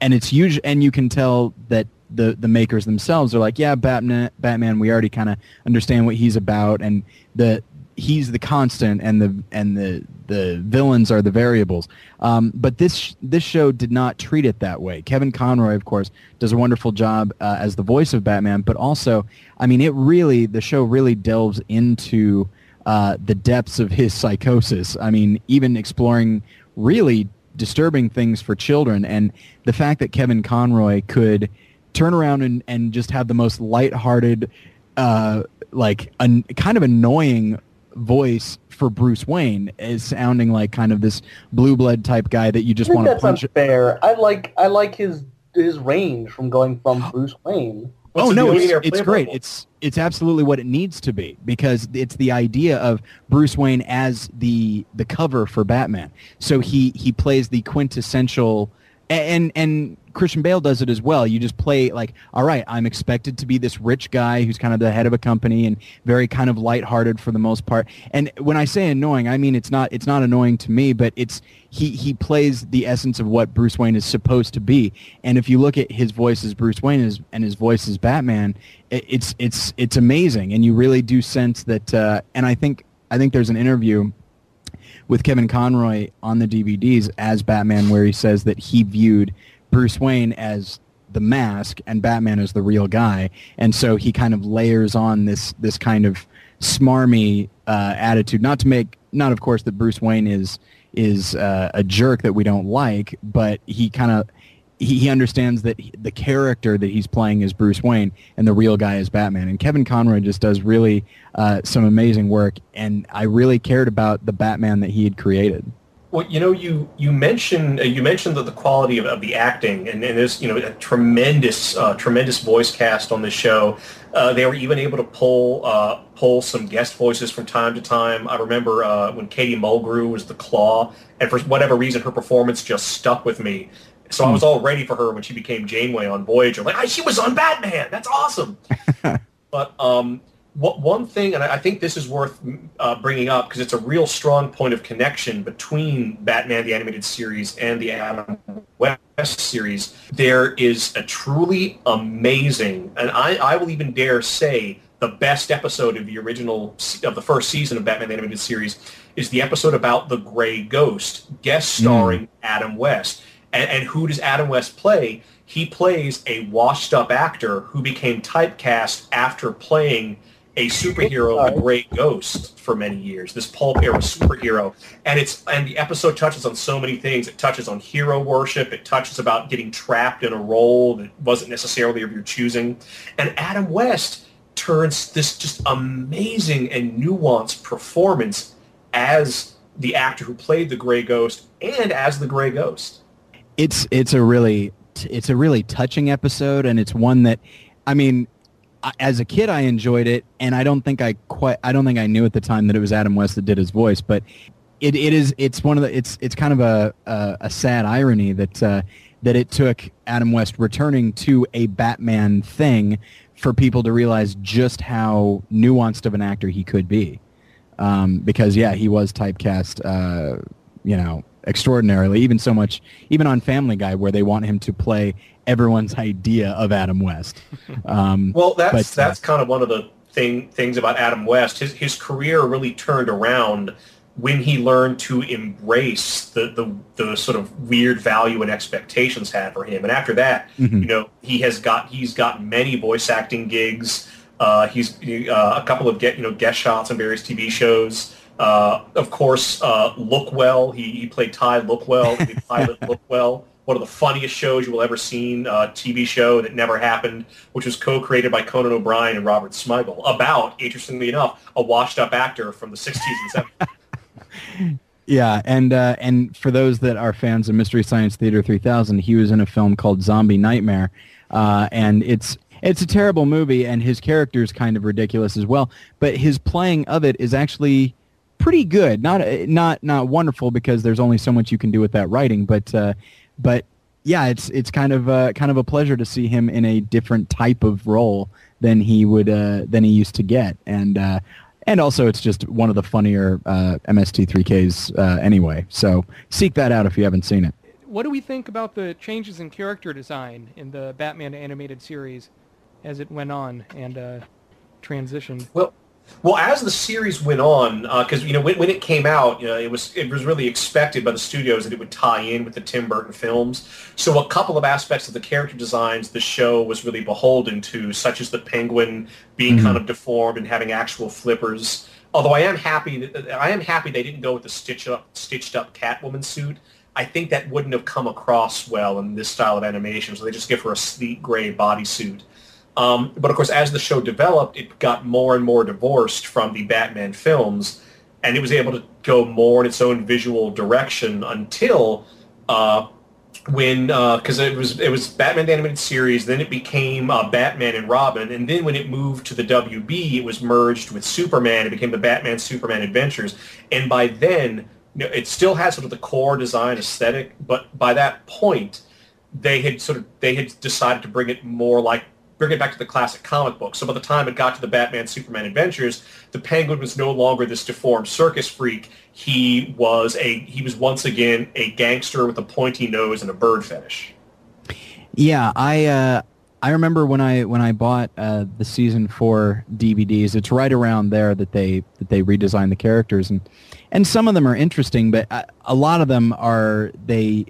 [SPEAKER 1] and it's usually, and you can tell that the, the makers themselves are like, yeah, Batman, Batman, we already kind of understand what he's about, and the he's the constant, and the and the the villains are the variables. Um, but this this show did not treat it that way. Kevin Conroy, of course, does a wonderful job uh, as the voice of Batman, but also, I mean, it really the show really delves into uh, the depths of his psychosis. I mean, even exploring really disturbing things for children, and the fact that Kevin Conroy could turn around and, and just have the most lighthearted, uh, like an, kind of annoying voice for Bruce Wayne is sounding like kind of this blue blood type guy that you just want to punch.
[SPEAKER 3] Fair. I like I like his his range from going from Bruce Wayne.
[SPEAKER 1] Oh no, it's, it's great. It's it's absolutely what it needs to be because it's the idea of Bruce Wayne as the the cover for Batman. So he he plays the quintessential and and Christian Bale does it as well. You just play like, all right, I'm expected to be this rich guy who's kind of the head of a company and very kind of lighthearted for the most part. And when I say annoying, I mean it's not it's not annoying to me, but it's he he plays the essence of what Bruce Wayne is supposed to be. And if you look at his voice as Bruce Wayne is, and his voice as Batman, it, it's it's it's amazing, and you really do sense that. Uh, and I think I think there's an interview with Kevin Conroy on the DVDs as Batman where he says that he viewed Bruce Wayne as the mask and Batman as the real guy, and so he kind of layers on this this kind of smarmy uh, attitude. Not to make, not of course that Bruce Wayne is is uh, a jerk that we don't like, but he kind of he, understands that he- the character that he's playing is Bruce Wayne and the real guy is Batman. And Kevin Conroy just does really uh, some amazing work, and I really cared about the Batman that he had created.
[SPEAKER 4] Well, you know, you you mentioned uh, you mentioned the, the quality of, of the acting, and, and there's you know a tremendous uh, tremendous voice cast on the show. Uh, they were even able to pull uh, pull some guest voices from time to time. I remember uh, when Katie Mulgrew was the Claw, and for whatever reason, her performance just stuck with me. So I was all ready for her when she became Janeway on Voyager. Like, she was on Batman. That's awesome. but um, one thing, and I think this is worth uh, bringing up because it's a real strong point of connection between Batman the Animated Series and the Adam West series. There is a truly amazing, and I, I will even dare say the best episode of the original of the first season of Batman the Animated Series is the episode about the Gray Ghost, guest starring mm. Adam West. And, and who does Adam West play? He plays a washed-up actor who became typecast after playing a superhero, the Gray Ghost, for many years. This pulp era superhero, and it's and the episode touches on so many things. It touches on hero worship. It touches about getting trapped in a role that wasn't necessarily of your choosing. And Adam West turns this just amazing and nuanced performance as the actor who played the Gray Ghost and as the Gray Ghost
[SPEAKER 1] it's it's a really it's a really touching episode, and it's one that, I mean, as a kid I enjoyed it, and I don't think I quite I don't think I knew at the time that it was Adam West that did his voice, but it, it is it's one of the it's it's kind of a a, a sad irony that uh, that it took Adam West returning to a Batman thing for people to realize just how nuanced of an actor he could be. Um, because yeah, he was typecast, uh, you know, extraordinarily, even so much, even on Family Guy, where they want him to play everyone's idea of Adam West.
[SPEAKER 4] Um, well, that's but, uh, that's uh, kind of one of the thing things about Adam West. His his career really turned around when he learned to embrace the, the, the sort of weird value and expectations had for him. And after that, mm-hmm. you know, he has got he's got many voice acting gigs. Uh, he's uh, a couple of get you know guest shots on various TV shows. Uh, of course, uh, Lookwell. He, he played Ty Lookwell, the pilot Lookwell. One of the funniest shows you will ever seen, uh, TV show that never happened, which was co-created by Conan O'Brien and Robert Smigel, about, interestingly enough, a washed-up actor from the 60s and
[SPEAKER 1] 70s. Yeah, and uh, and for those that are fans of Mystery Science Theater 3000, he was in a film called Zombie Nightmare, uh, and it's it's a terrible movie, and his character is kind of ridiculous as well. But his playing of it is actually pretty good. Not not not wonderful because there's only so much you can do with that writing, but uh, but yeah, it's it's kind of uh, kind of a pleasure to see him in a different type of role than he would uh, than he used to get, and uh, and also it's just one of the funnier uh, MST3Ks uh, anyway. So seek that out if you haven't seen it.
[SPEAKER 2] What do we think about the changes in character design in the Batman animated series as it went on and uh, transitioned?
[SPEAKER 4] Well, well, as the series went on, because uh, you know when, when it came out, you know, it was it was really expected by the studios that it would tie in with the Tim Burton films. So a couple of aspects of the character designs the show was really beholden to, such as the Penguin being mm-hmm. kind of deformed and having actual flippers. Although I am happy that I am happy they didn't go with the stitched up stitched up Catwoman suit. I think that wouldn't have come across well in this style of animation, so they just give her a sleek gray bodysuit. Um, but of course, as the show developed, it got more and more divorced from the Batman films, and it was able to go more in its own visual direction until uh, when because uh, it was it was Batman the animated series, then it became uh, Batman and Robin, and then when it moved to the WB, it was merged with Superman. It became the Batman Superman Adventures, and by then, you know, it still has sort of the core design aesthetic, but by that point, they had sort of they had decided to bring it more like bring it back to the classic comic book. So by the time it got to the Batman Superman adventures, the Penguin was no longer this deformed circus freak. He was a he was once again a gangster with a pointy nose and a bird fetish.
[SPEAKER 1] Yeah, I uh, I remember when I when I bought uh, the season four DVDs. It's right around there that they that they redesigned the characters and and some of them are interesting, but uh, a lot of them are they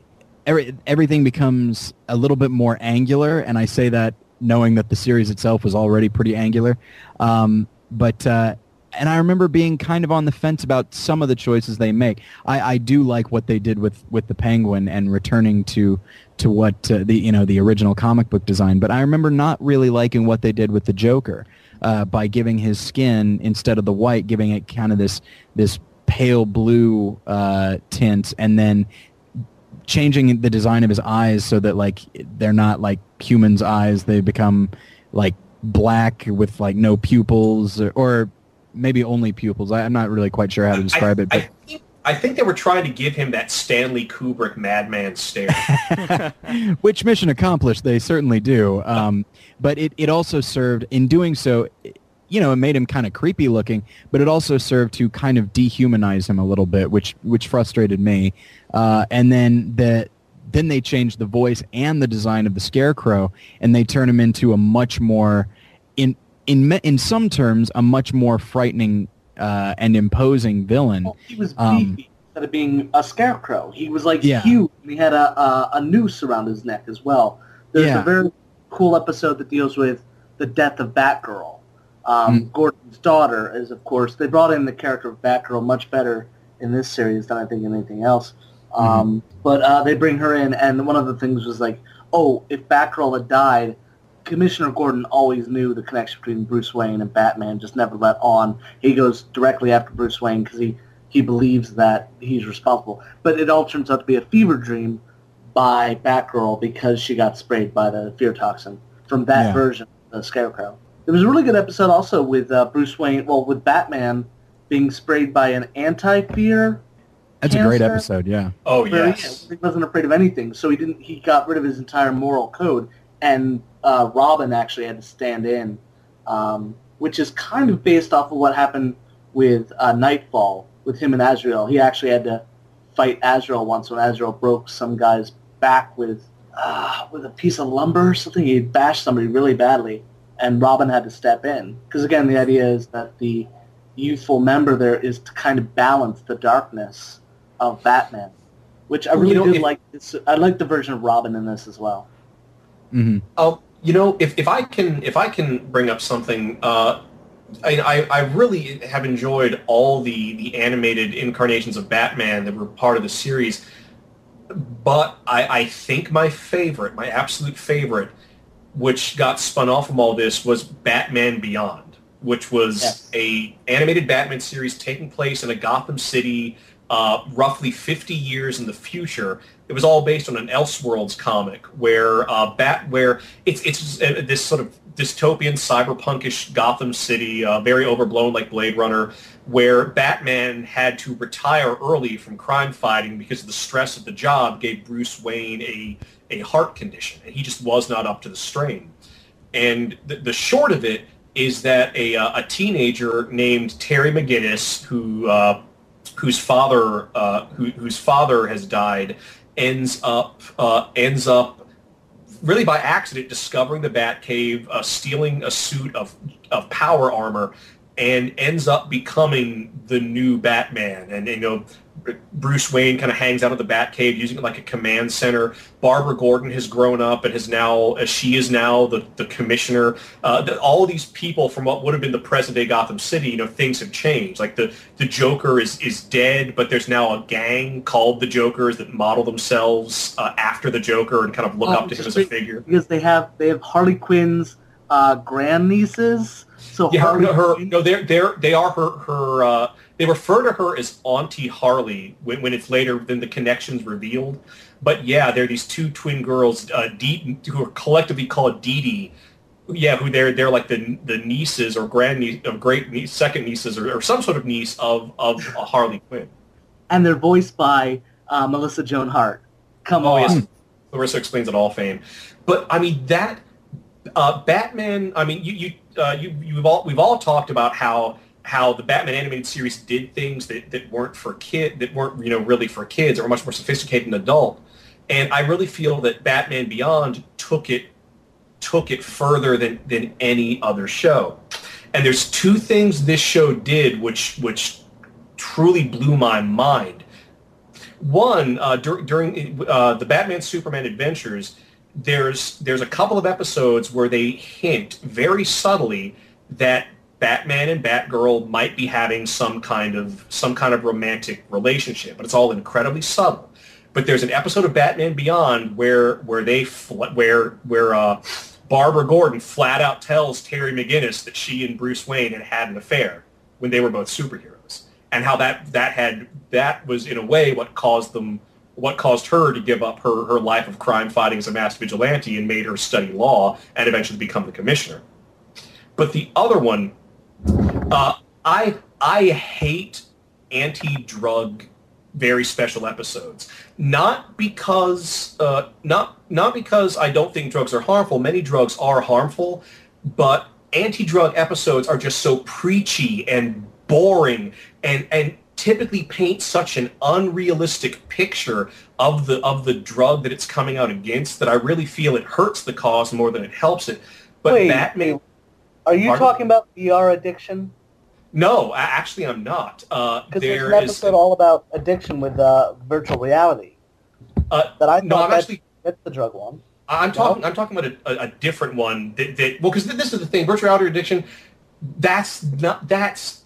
[SPEAKER 1] every, everything becomes a little bit more angular, and I say that knowing that the series itself was already pretty angular. Um, but uh, and I remember being kind of on the fence about some of the choices they make. I, I do like what they did with, with the Penguin and returning to to what uh, the you know the original comic book design. But I remember not really liking what they did with the Joker uh, by giving his skin instead of the white, giving it kind of this this pale blue uh, tint, and then changing the design of his eyes so that like they're not like humans' eyes; they become like black with like no pupils, or, or maybe only pupils. I, I'm not really quite sure how to describe
[SPEAKER 4] I,
[SPEAKER 1] it, but.
[SPEAKER 4] I think, I think they were trying to give him that Stanley Kubrick madman stare.
[SPEAKER 1] Which mission accomplished, they certainly do. Um, but it, it also served, in doing so, you know, it made him kind of creepy looking, but it also served to kind of dehumanize him a little bit, which which frustrated me. Uh, and then the then they change the voice and the design of the scarecrow, and they turn him into a much more, in in in some terms, a much more frightening uh, and imposing villain.
[SPEAKER 3] Well, he was beefy
[SPEAKER 1] Um,
[SPEAKER 3] instead of being a scarecrow. He was like
[SPEAKER 1] Yeah.
[SPEAKER 3] huge. And he had a, a a noose around his neck as well. There's
[SPEAKER 1] Yeah.
[SPEAKER 3] a very cool episode that deals with the death of Batgirl. Um,
[SPEAKER 1] Mm.
[SPEAKER 3] Gordon's daughter is, of course, they brought in the character of Batgirl much better in this series than I think in anything else.
[SPEAKER 1] Mm-hmm.
[SPEAKER 3] Um, But uh, they bring her in, and one of the things was like, oh, if Batgirl had died, Commissioner Gordon always knew the connection between Bruce Wayne and Batman, just never let on. He goes directly after Bruce Wayne because he, he believes that he's responsible. But it all turns out to be a fever dream by Batgirl because she got sprayed by the fear toxin from that
[SPEAKER 1] Yeah.
[SPEAKER 3] version of the Scarecrow. There was a really good episode also with uh, Bruce Wayne, well, with Batman being sprayed by an anti-fear
[SPEAKER 1] That's a great episode, yeah.
[SPEAKER 4] oh yes.
[SPEAKER 3] he, he wasn't afraid of anything, so he didn't. He got rid of his entire moral code, and uh, Robin actually had to stand in, um, which is kind of based off of what happened with uh, Knightfall with him and Azrael. He actually had to fight Azrael once when Azrael broke some guy's back with uh, with a piece of lumber or something. He bashed somebody really badly, and Robin had to step in because again, the idea is that the youthful member there is to kind of balance the darkness of Batman, which I
[SPEAKER 4] You
[SPEAKER 3] really
[SPEAKER 4] know,
[SPEAKER 3] did
[SPEAKER 4] if-
[SPEAKER 3] like. This, I like the version of Robin in this as well.
[SPEAKER 1] hmm
[SPEAKER 4] Um, you know, if, if I can if I can bring up something, uh, I, I I really have enjoyed all the the animated incarnations of Batman that were part of the series, but I, I think my favorite, my absolute favorite, which got spun off from all this, was Batman Beyond, which was
[SPEAKER 3] Yes.
[SPEAKER 4] a animated Batman series taking place in a Gotham City, uh, roughly 50 years in the future. It was all based on an Elseworlds comic where uh, Bat, where it's it's uh, this sort of dystopian cyberpunkish Gotham City, uh, very overblown like Blade Runner, where Batman had to retire early from crime fighting because the stress of the job gave Bruce Wayne a a heart condition, and he just was not up to the strain. And the, the short of it is that a, uh, a teenager named Terry McGinnis, who uh, whose father uh, who, whose father has died, ends up uh, ends up really by accident discovering the Batcave, uh, stealing a suit of of power armor, and ends up becoming the new Batman. And you know, Bruce Wayne kind of hangs out at the Batcave using it like a command center. Barbara Gordon has grown up and has now, uh, she is now the, the commissioner. Uh, the, all of these people from what would have been the present day Gotham City, you know, things have changed. Like the, the Joker is, is dead, but there's now a gang called the Jokers that model themselves uh, after the Joker and kind of look
[SPEAKER 3] Oh,
[SPEAKER 4] up to him as a figure.
[SPEAKER 3] because they have they have Harley Quinn's uh, grandnieces. So
[SPEAKER 4] Yeah, her,
[SPEAKER 3] Harley
[SPEAKER 4] no, her,
[SPEAKER 3] Quinn-
[SPEAKER 4] no, they're, they're, they are her, her, uh, they refer to her as Auntie Harley when, when it's later, then the connection's revealed. But yeah, they're these two twin girls, uh, Dee, who are collectively called Dee Dee. Yeah, who they're, they're like the, the nieces or grand niece, of great niece, second nieces or, or some sort of niece of, of uh, Harley Quinn.
[SPEAKER 3] and they're voiced by uh, Melissa Joan Hart. Come
[SPEAKER 4] Oh,
[SPEAKER 3] on,
[SPEAKER 4] yes. Clarissa explains it all fame. But I mean that uh, Batman. I mean you you uh, you you've all we've all talked about how how the Batman animated series did things that, that weren't for kid that weren't you know really for kids or were much more sophisticated and adult. And I really feel that Batman Beyond took it took it further than than any other show. And there's two things this show did which which truly blew my mind. One, uh, dur- during uh, the Batman Superman adventures, there's there's a couple of episodes where they hint very subtly that Batman and Batgirl might be having some kind of some kind of romantic relationship, but it's all incredibly subtle. But there's an episode of Batman Beyond where where they fl- where where uh, Barbara Gordon flat out tells Terry McGinnis that she and Bruce Wayne had had an affair when they were both superheroes. and how that that had that was in a way what caused them what caused her to give up her, her life of crime fighting as a masked vigilante and made her study law and eventually become the commissioner. But the other one, uh, I I hate anti-drug very special episodes. Not because uh, not not because I don't think drugs are harmful. Many drugs are harmful, but anti-drug episodes are just so preachy and boring and and typically paint such an unrealistic picture of the of the drug that it's coming out against that I really feel it hurts the cause more than it helps it. But
[SPEAKER 3] Wait,
[SPEAKER 4] Batman
[SPEAKER 3] Are you
[SPEAKER 4] Pardon?
[SPEAKER 3] talking about VR addiction?
[SPEAKER 4] No, actually I'm not. Uh,
[SPEAKER 3] Because there's
[SPEAKER 4] there
[SPEAKER 3] an
[SPEAKER 4] is
[SPEAKER 3] all about addiction with uh, virtual reality.
[SPEAKER 4] Uh,
[SPEAKER 3] that I
[SPEAKER 4] no, I'm
[SPEAKER 3] that's,
[SPEAKER 4] actually
[SPEAKER 3] that's the drug one.
[SPEAKER 4] I'm talking. I'm talking about a, a, a different one. That, that well, because this is the thing. Virtual reality addiction. That's not. That's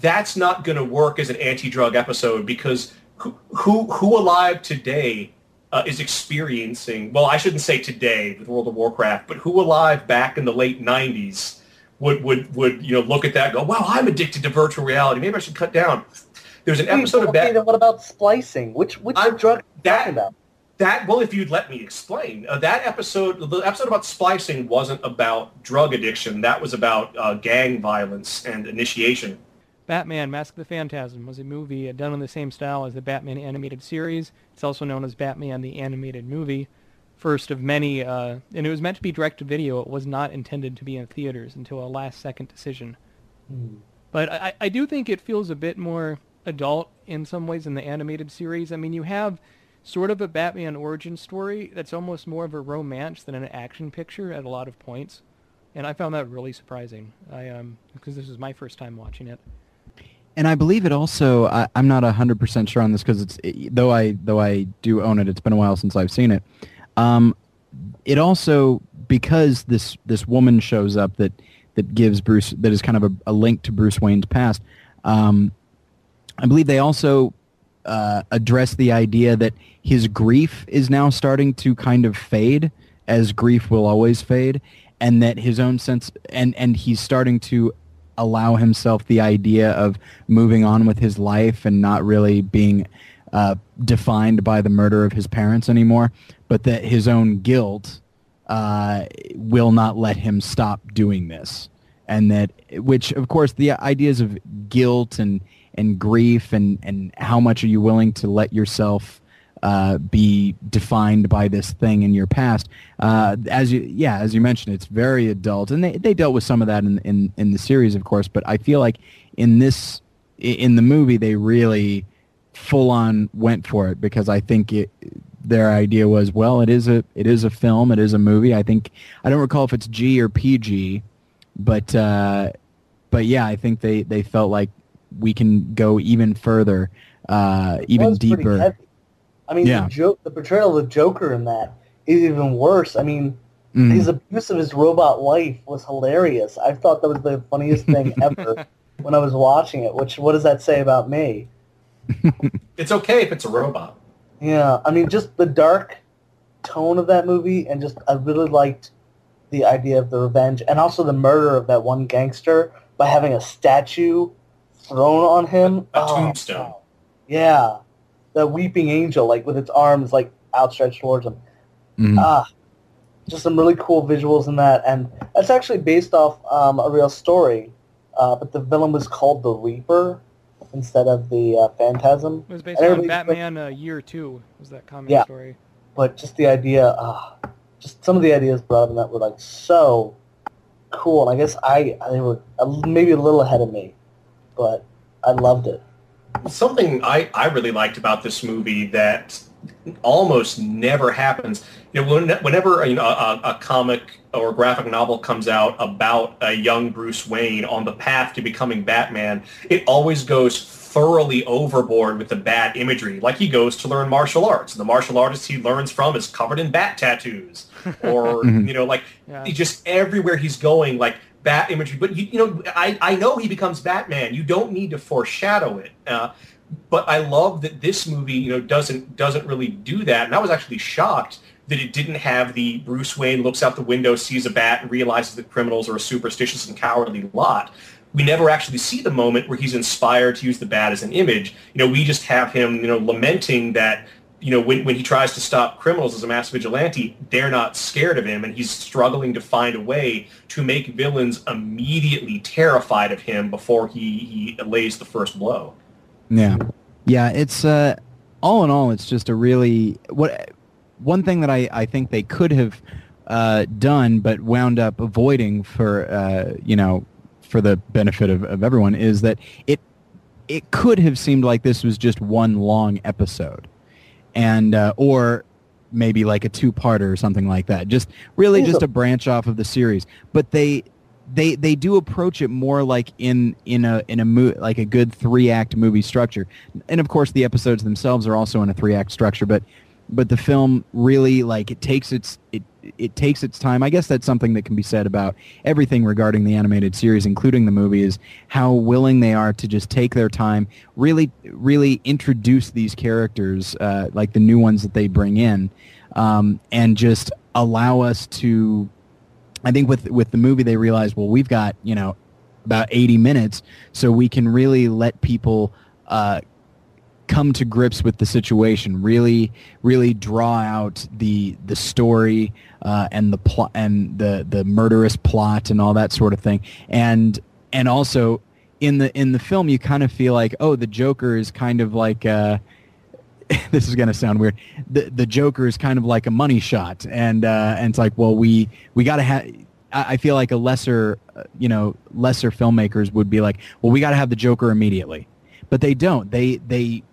[SPEAKER 4] that's not going to work as an anti-drug episode because who who, who alive today uh, is experiencing? Well, I shouldn't say today with World of Warcraft, but who alive back in the late '90s would would would you know look at that and go, "Wow, I'm addicted to virtual reality. Maybe I should cut down." There's an episode of
[SPEAKER 3] okay,
[SPEAKER 4] Bat-
[SPEAKER 3] then what about splicing? Which which
[SPEAKER 4] I'm-
[SPEAKER 3] drug
[SPEAKER 4] that-
[SPEAKER 3] talking about?
[SPEAKER 4] that well if you'd let me explain uh, that episode the episode about splicing wasn't about drug addiction that was about uh, gang violence and initiation
[SPEAKER 2] Batman Mask of the Phantasm was a movie uh, done in the same style as the Batman animated series. It's also known as Batman the Animated Movie. First of many, uh, and it was meant to be direct to video. It was not intended to be in theaters until a last second decision. But I, I do think it feels a bit more adult in some ways in the animated series. I mean, you have sort of a Batman origin story that's almost more of a romance than an action picture at a lot of points. And I found that really surprising. I um because this is my first time watching it.
[SPEAKER 1] And I believe it also. I, I'm not hundred percent sure on this because it's though I though I do own it. It's been a while since I've seen it. Um, it also because this this woman shows up that that gives Bruce that is kind of a, a link to Bruce Wayne's past. Um, I believe they also uh, address the idea that his grief is now starting to kind of fade, as grief will always fade, and that his own sense and and he's starting to allow himself the idea of moving on with his life and not really being uh, defined by the murder of his parents anymore, but that his own guilt uh, will not let him stop doing this. And that, which of course, the ideas of guilt and, and grief and, and how much are you willing to let yourself uh, be defined by this thing in your past. Uh, as you, yeah, as you mentioned, it's very adult, and they, they dealt with some of that in, in in the series, of course. But I feel like in this in the movie, they really full on went for it because I think it their idea was well, it is a it is a film, it is a movie. I think I don't recall if it's G or PG, but uh, but yeah, I think they they felt like we can go even further, uh, even deeper.
[SPEAKER 3] Heavy. I mean,
[SPEAKER 1] Yeah.
[SPEAKER 3] the, jo- the portrayal of the Joker in that is even worse. I mean,
[SPEAKER 1] Mm.
[SPEAKER 3] his abuse of his robot wife was hilarious. I thought that was the funniest thing ever when I was watching it. Which, what does that say about me?
[SPEAKER 4] it's okay if it's a robot
[SPEAKER 3] Yeah, I mean, just the dark tone of that movie, and just I really liked the idea of the revenge, and also the murder of that one gangster by having a statue thrown on him.
[SPEAKER 4] A- a
[SPEAKER 3] Oh,
[SPEAKER 4] tombstone.
[SPEAKER 3] Yeah, the weeping angel, like with its arms like outstretched towards him.
[SPEAKER 1] Mhm.
[SPEAKER 3] Ah, just some really cool visuals in that, and that's actually based off um, a real story. Uh, but the villain was called the Reaper instead of the uh, Phantasm.
[SPEAKER 2] It was based on
[SPEAKER 3] everybody's like-
[SPEAKER 2] Batman uh, Year Two. Was that comic
[SPEAKER 3] Yeah.
[SPEAKER 2] story?
[SPEAKER 3] but just the idea, uh, just some of the ideas brought up in that were like so cool. And I guess I, I were maybe a little ahead of me, but I loved it.
[SPEAKER 4] Something I, I really liked about this movie that almost never happens. You know, when, whenever you know a, a comic or graphic novel comes out about a young Bruce Wayne on the path to becoming Batman, it always goes thoroughly overboard with the bat imagery. Like he goes to learn martial arts, and the martial artist he learns from is covered in bat tattoos, or
[SPEAKER 1] Mhm.
[SPEAKER 4] you know, like
[SPEAKER 2] Yeah.
[SPEAKER 4] he just everywhere he's going, like bat imagery. But you, you know, I, I know he becomes Batman. You don't need to foreshadow it. Uh, but I love that this movie, you know, doesn't doesn't really do that. And I was actually shocked that it didn't have the Bruce Wayne looks out the window, sees a bat, and realizes that criminals are a superstitious and cowardly lot. we never actually see the moment where he's inspired to use the bat as an image. You know, we just have him, you know, lamenting that, you know, when, when he tries to stop criminals as a mass vigilante, they're not scared of him, and he's struggling to find a way to make villains immediately terrified of him before he, he lays the first blow.
[SPEAKER 1] Yeah, yeah. It's uh, all in all, it's just a really what one thing that I, I think they could have uh, done but wound up avoiding for uh, you know for the benefit of, of everyone is that it it could have seemed like this was just one long episode and uh, or maybe like a two-parter or something like that. Just really just a branch off of the series. But they they they do approach it more like in in a in a mo- like a good three act movie structure. And of course the episodes themselves are also in a three act structure but but the film really like it takes its it it takes its time. I guess that's something that can be said about everything regarding the animated series, including the movie, is how willing they are to just take their time, really, really introduce these characters, uh, like the new ones that they bring in, um, and just allow us to. I think with with the movie, they realize, well, we've got you know about 80 minutes, so we can really let people uh, come to grips with the situation, really, really draw out the the story uh, and the plot and the the murderous plot and all that sort of thing, and and also in the in the film, you kind of feel like, oh, the Joker is kind of like. Uh, this is going to sound weird. The the Joker is kind of like a money shot, and uh, and it's like, well, we we got to have. I feel like a lesser, uh, you know, lesser filmmakers would be like, well, we got to have the Joker immediately, but they don't. They they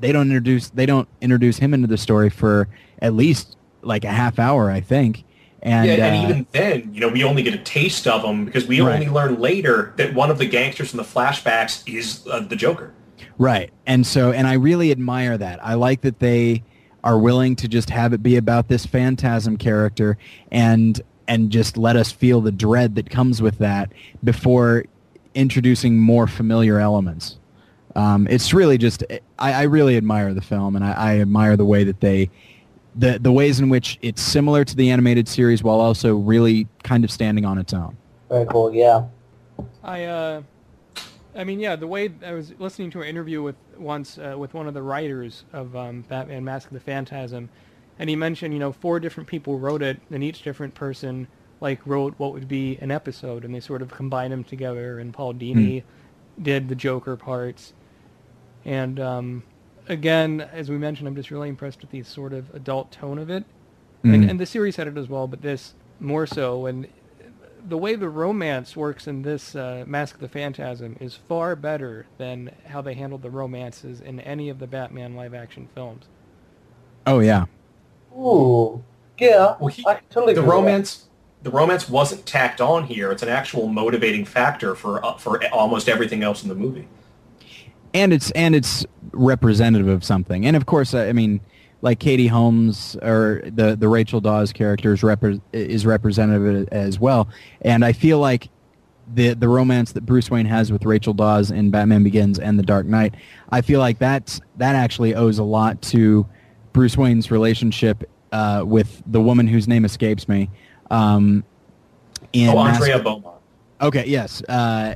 [SPEAKER 1] they don't introduce they don't introduce him into the story for at least like a half hour, I think. And,
[SPEAKER 4] yeah, and
[SPEAKER 1] uh,
[SPEAKER 4] even then, you know, we only get a taste of him because we
[SPEAKER 1] Right.
[SPEAKER 4] only learn later that one of the gangsters from the flashbacks is uh, the Joker.
[SPEAKER 1] Right. And so, and I really admire that. I like that they are willing to just have it be about this phantasm character and and just let us feel the dread that comes with that before introducing more familiar elements. Um, it's really just I, I really admire the film and I, I admire the way that they the the ways in which it's similar to the animated series while also really kind of standing on its own.
[SPEAKER 3] Very cool. Yeah.
[SPEAKER 2] I, uh, I mean, yeah, the way I was listening to an interview with once uh, with one of the writers of um, Batman: Mask of the Phantasm, and he mentioned, you know, four different people wrote it, and each different person like wrote what would be an episode, and they sort of combined them together. And Paul Dini did the Joker parts, and um, again, as we mentioned, I'm just really impressed with the sort of adult tone of it, and,
[SPEAKER 1] Mhm.
[SPEAKER 2] and the series had it as well, but this more so. And the way the romance works in this uh, Mask of the Phantasm is far better than how they handled the romances in any of the Batman live-action films.
[SPEAKER 1] Oh yeah.
[SPEAKER 3] Ooh. Yeah.
[SPEAKER 4] Well, he,
[SPEAKER 3] I totally
[SPEAKER 4] the
[SPEAKER 3] agree with that.
[SPEAKER 4] romance, the romance wasn't tacked on here. It's an actual motivating factor for uh, for almost everything else in the movie.
[SPEAKER 1] And it's and it's representative of something. And of course, I mean, like Katie Holmes or the the Rachel Dawes character is, repre- is representative as well. And I feel like the the romance that Bruce Wayne has with Rachel Dawes in Batman Begins and The Dark Knight, I feel like that's that actually owes a lot to Bruce Wayne's relationship uh, with the woman whose name escapes me. Um, in
[SPEAKER 4] oh, Andrea Beaumont.
[SPEAKER 1] Okay, yes. Uh,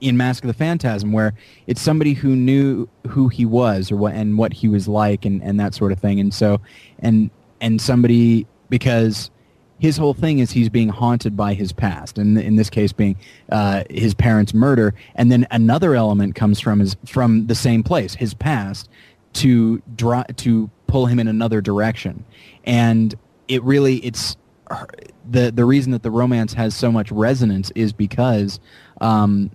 [SPEAKER 1] in Mask of the Phantasm, where it's somebody who knew who he was or what and what he was like and, and that sort of thing. And so, and and somebody because his whole thing is he's being haunted by his past, and in this case, being uh, his parents' murder. And then another element comes from his from the same place, his past, to draw to pull him in another direction. And it really it's the the reason that the romance has so much resonance is because um,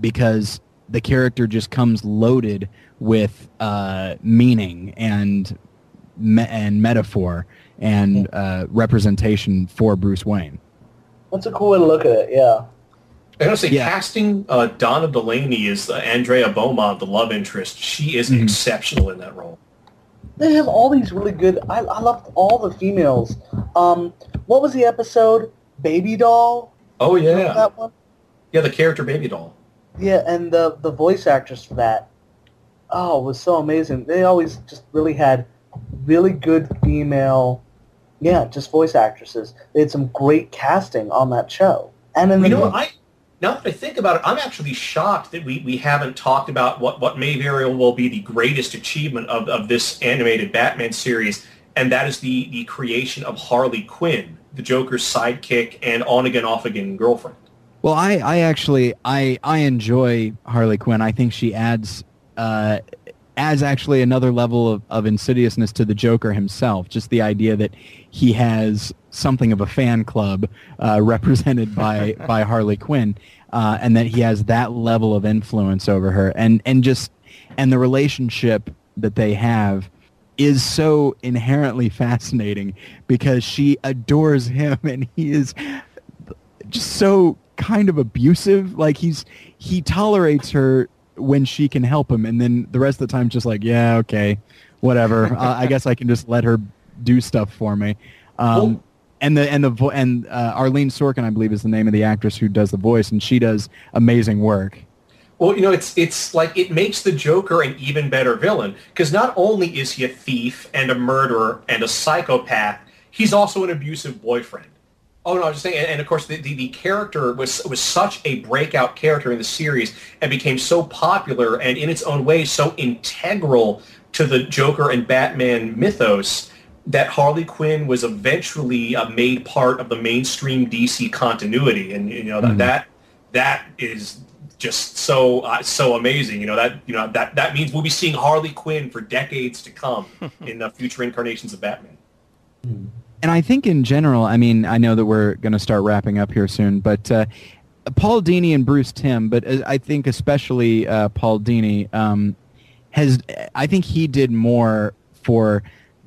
[SPEAKER 1] because the character just comes loaded with uh, meaning and me- and metaphor and uh, representation for Bruce Wayne.
[SPEAKER 3] That's a cool way to look at it. Yeah.
[SPEAKER 4] I gotta say,
[SPEAKER 1] Yeah.
[SPEAKER 4] casting uh, Dana Delany as uh, Andrea Beaumont, the love interest, she is
[SPEAKER 1] Mhm.
[SPEAKER 4] exceptional in that role.
[SPEAKER 3] They have all these really good. I, I love all the females. Um, what was the episode? Baby doll.
[SPEAKER 4] Oh yeah,
[SPEAKER 3] That one.
[SPEAKER 4] yeah, the character baby doll.
[SPEAKER 3] Yeah, and the the voice actress for that. Oh, was so amazing. They always just really had really good female. Yeah, just voice actresses. They had some great casting on that show. And in
[SPEAKER 4] You know,
[SPEAKER 3] movie-
[SPEAKER 4] I now that I think about it, I'm actually shocked that we, we haven't talked about what, what may very well be the greatest achievement of, of this animated Batman series, and that is the, the creation of Harley Quinn, the Joker's sidekick and on-again, off-again girlfriend.
[SPEAKER 1] Well, I, I actually I I enjoy Harley Quinn. I think she adds uh, adds actually another level of, of insidiousness to the Joker himself. Just the idea that he has something of a fan club uh, represented by by Harley Quinn, uh, and that he has that level of influence over her, and and just and the relationship that they have is so inherently fascinating because she adores him and he is just so kind of abusive. Like he's he tolerates her when she can help him, and then the rest of the time just like, yeah, okay, whatever. uh, I guess I can just let her do stuff for me. Um,
[SPEAKER 4] Well-
[SPEAKER 1] and the and the vo- and uh, Arlene Sorkin, I believe, is the name of the actress who does the voice, and she does amazing work.
[SPEAKER 4] Well, you know, it's it's like it makes the Joker an even better villain because not only is he a thief and a murderer and a psychopath, he's also an abusive boyfriend. Oh no, I was just saying, and, and of course the, the, the character was was such a breakout character in the series and became so popular and in its own way so integral to the Joker and Batman mythos that Harley Quinn was eventually uh, made part of the mainstream DC continuity, and you know that that that is just so uh, so amazing. You know that you know that that means we'll be seeing Harley Quinn for decades to come in the future incarnations of Batman.
[SPEAKER 1] And I think in general, I mean, I know that we're going to start wrapping up here soon, but uh, Paul Dini and Bruce Timm, but uh, I think especially uh, Paul Dini um, has, I think he did more for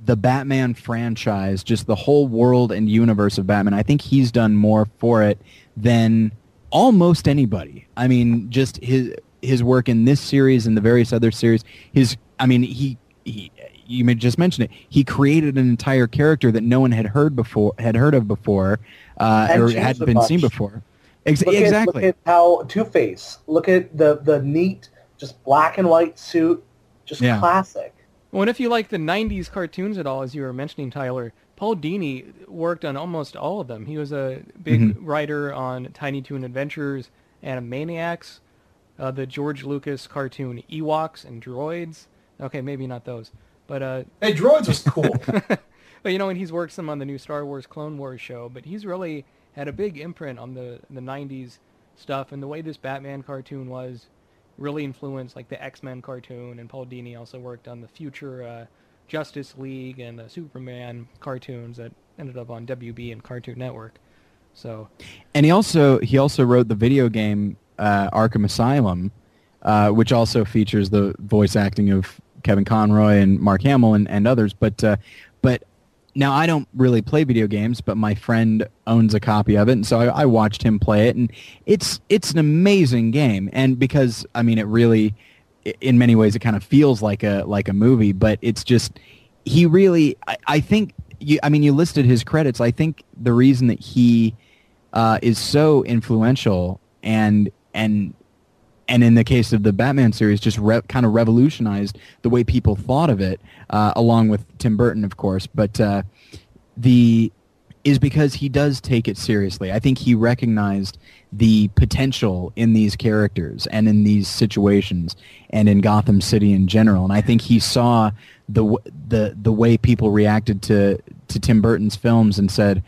[SPEAKER 1] the Batman franchise, just the whole world and universe of Batman. I think he's done more for it than almost anybody. I mean, just his his work in this series and the various other series. His, I mean, he he you may just mention it. He created an entire character that no one had heard before, had heard of before, uh, or hadn't
[SPEAKER 6] a
[SPEAKER 1] been seen before. Ex-
[SPEAKER 6] Look
[SPEAKER 1] exactly.
[SPEAKER 6] At, look at how Two Face. Look at the the neat, just black and white suit, just
[SPEAKER 1] Yeah.
[SPEAKER 6] classic.
[SPEAKER 2] Well, and if you like the 90s cartoons at all, as you were mentioning, Tyler, Paul Dini worked on almost all of them. He was a big
[SPEAKER 1] Mm-hmm.
[SPEAKER 2] writer on Tiny Toon Adventures, Animaniacs, uh, the George Lucas cartoon Ewoks and Droids. Okay, maybe not those. But, uh,
[SPEAKER 4] Hey, Droids was cool.
[SPEAKER 2] but you know, and he's worked some on the new Star Wars Clone Wars show, but he's really had a big imprint on the, the 90s stuff, and the way this Batman cartoon was really influenced like the X-Men cartoon, and Paul Dini also worked on the future uh, Justice League and the Superman cartoons that ended up on WB and Cartoon Network. So,
[SPEAKER 1] and he also he also wrote the video game uh, Arkham Asylum, uh, which also features the voice acting of Kevin Conroy and Mark Hamill and, and others. But uh, but now I don't really play video games, but my friend owns a copy of it, and so I, I watched him play it, and it's it's an amazing game. And because I mean, it really, in many ways, it kind of feels like a like a movie, but it's just he really. I, I think you. I mean, you listed his credits. I think the reason that he uh, is so influential and and and in the case of the Batman series, just re- kind of revolutionized the way people thought of it, uh, along with Tim Burton, of course. But uh, the is because he does take it seriously. I think he recognized the potential in these characters and in these situations and in Gotham City in general. And I think he saw the w- the the way people reacted to to Tim Burton's films and said,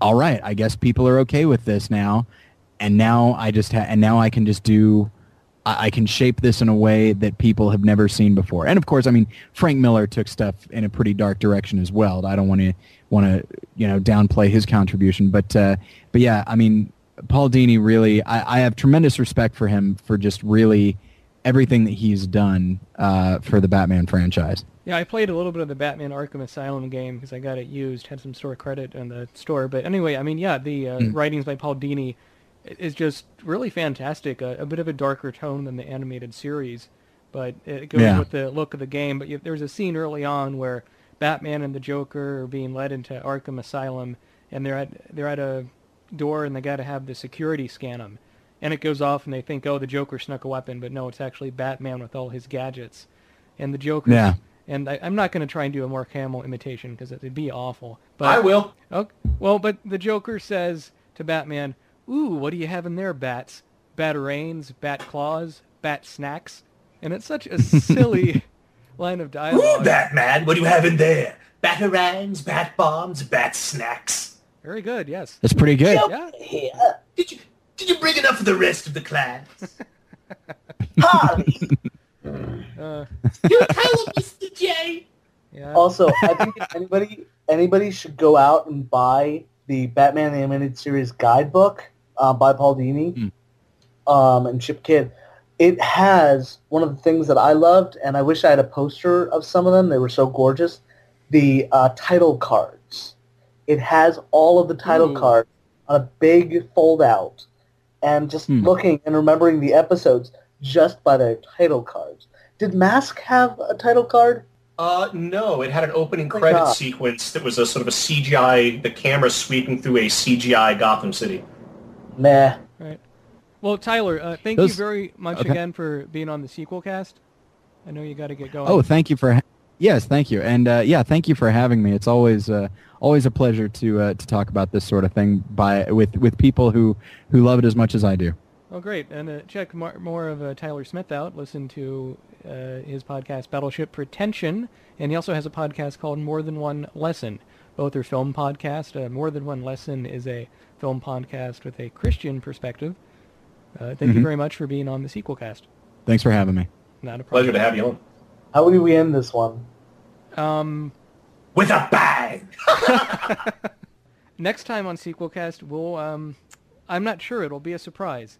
[SPEAKER 1] "All right, I guess people are okay with this now." And now I just ha- and now I can just do I I can shape this in a way that people have never seen before. And of course, I mean, Frank Miller took stuff in a pretty dark direction as well. I don't want to want to you know downplay his contribution, but uh, but yeah, I mean, Paul Dini really, I, I have tremendous respect for him for just really everything that he's done uh, for the Batman franchise.
[SPEAKER 2] yeah, I played a little bit of the Batman Arkham Asylum game because I got it used, had some store credit in the store. But anyway, I mean, yeah, the uh, writings by Paul Dini is just really fantastic. A, a bit of a darker tone than the animated series, but it goes
[SPEAKER 1] Yeah.
[SPEAKER 2] with the look of the game. But you, there's a scene early on where Batman and the Joker are being led into Arkham Asylum, and they're at they're at a door, and they got to have the security scan them. And it goes off, and they think, oh, the Joker snuck a weapon, but no, it's actually Batman with all his gadgets. And the Joker,
[SPEAKER 1] Yeah.
[SPEAKER 2] and I, I'm not going to try and do a Mark Hamill imitation because it'd be awful. But
[SPEAKER 4] I will.
[SPEAKER 2] Okay. Well, but the Joker says to Batman, ooh, what do you have in there, bats? Batarangs, bat claws, bat snacks. And it's such a silly line of dialogue.
[SPEAKER 4] Ooh,
[SPEAKER 2] dialogue.
[SPEAKER 4] Batman, what do you have in there? Batarangs, bat bombs, bat snacks.
[SPEAKER 2] Very good, yes.
[SPEAKER 1] That's pretty good.
[SPEAKER 2] Yeah.
[SPEAKER 3] Here,
[SPEAKER 4] Did you did you bring enough for the rest of the class?
[SPEAKER 3] Harley.
[SPEAKER 2] Uh,
[SPEAKER 4] you tell him, Mr. J.
[SPEAKER 2] yeah.
[SPEAKER 3] Also, I think anybody anybody should go out and buy the Batman the Animated Series guidebook uh, by Paul Dini um, and Chip Kidd. It has one of the things that I loved, and I wish I had a poster of some of them. They were so gorgeous. The uh, title cards. It has all of the title
[SPEAKER 2] Ooh.
[SPEAKER 3] cards on a big fold out, and just
[SPEAKER 1] Hmm.
[SPEAKER 3] looking and remembering the episodes just by their title cards. Did Mask have a title card?
[SPEAKER 4] Uh, no, it had an opening
[SPEAKER 3] Oh
[SPEAKER 4] credit
[SPEAKER 3] God.
[SPEAKER 4] sequence that was a sort of a CGI, the camera sweeping through a CGI Gotham City.
[SPEAKER 3] Meh.
[SPEAKER 2] Right. Well, Tyler, uh, thank you very much
[SPEAKER 1] okay.
[SPEAKER 2] again for being on the sequel cast. I know you got to get going.
[SPEAKER 1] Oh, thank you for. Ha- yes, thank you, and uh, yeah, thank you for having me. It's always uh, always a pleasure to uh, to talk about this sort of thing by with with people who who love it as much as I do.
[SPEAKER 2] Oh, great. And uh, check more, more of uh, Tyler Smith out. Listen to uh, his podcast, Battleship Pretension. And he also has a podcast called More Than One Lesson. Both are film podcasts. Uh, More Than One Lesson is a film podcast with a Christian perspective. Uh, thank you
[SPEAKER 1] Mhm.
[SPEAKER 2] very much for being on the sequel cast.
[SPEAKER 1] Thanks for having me.
[SPEAKER 2] Not a
[SPEAKER 4] Pleasure to have you on.
[SPEAKER 3] How do we end this one?
[SPEAKER 2] Um,
[SPEAKER 4] With a bang!
[SPEAKER 2] next time on Sequel Cast, we'll, um, I'm not sure. It'll be a surprise.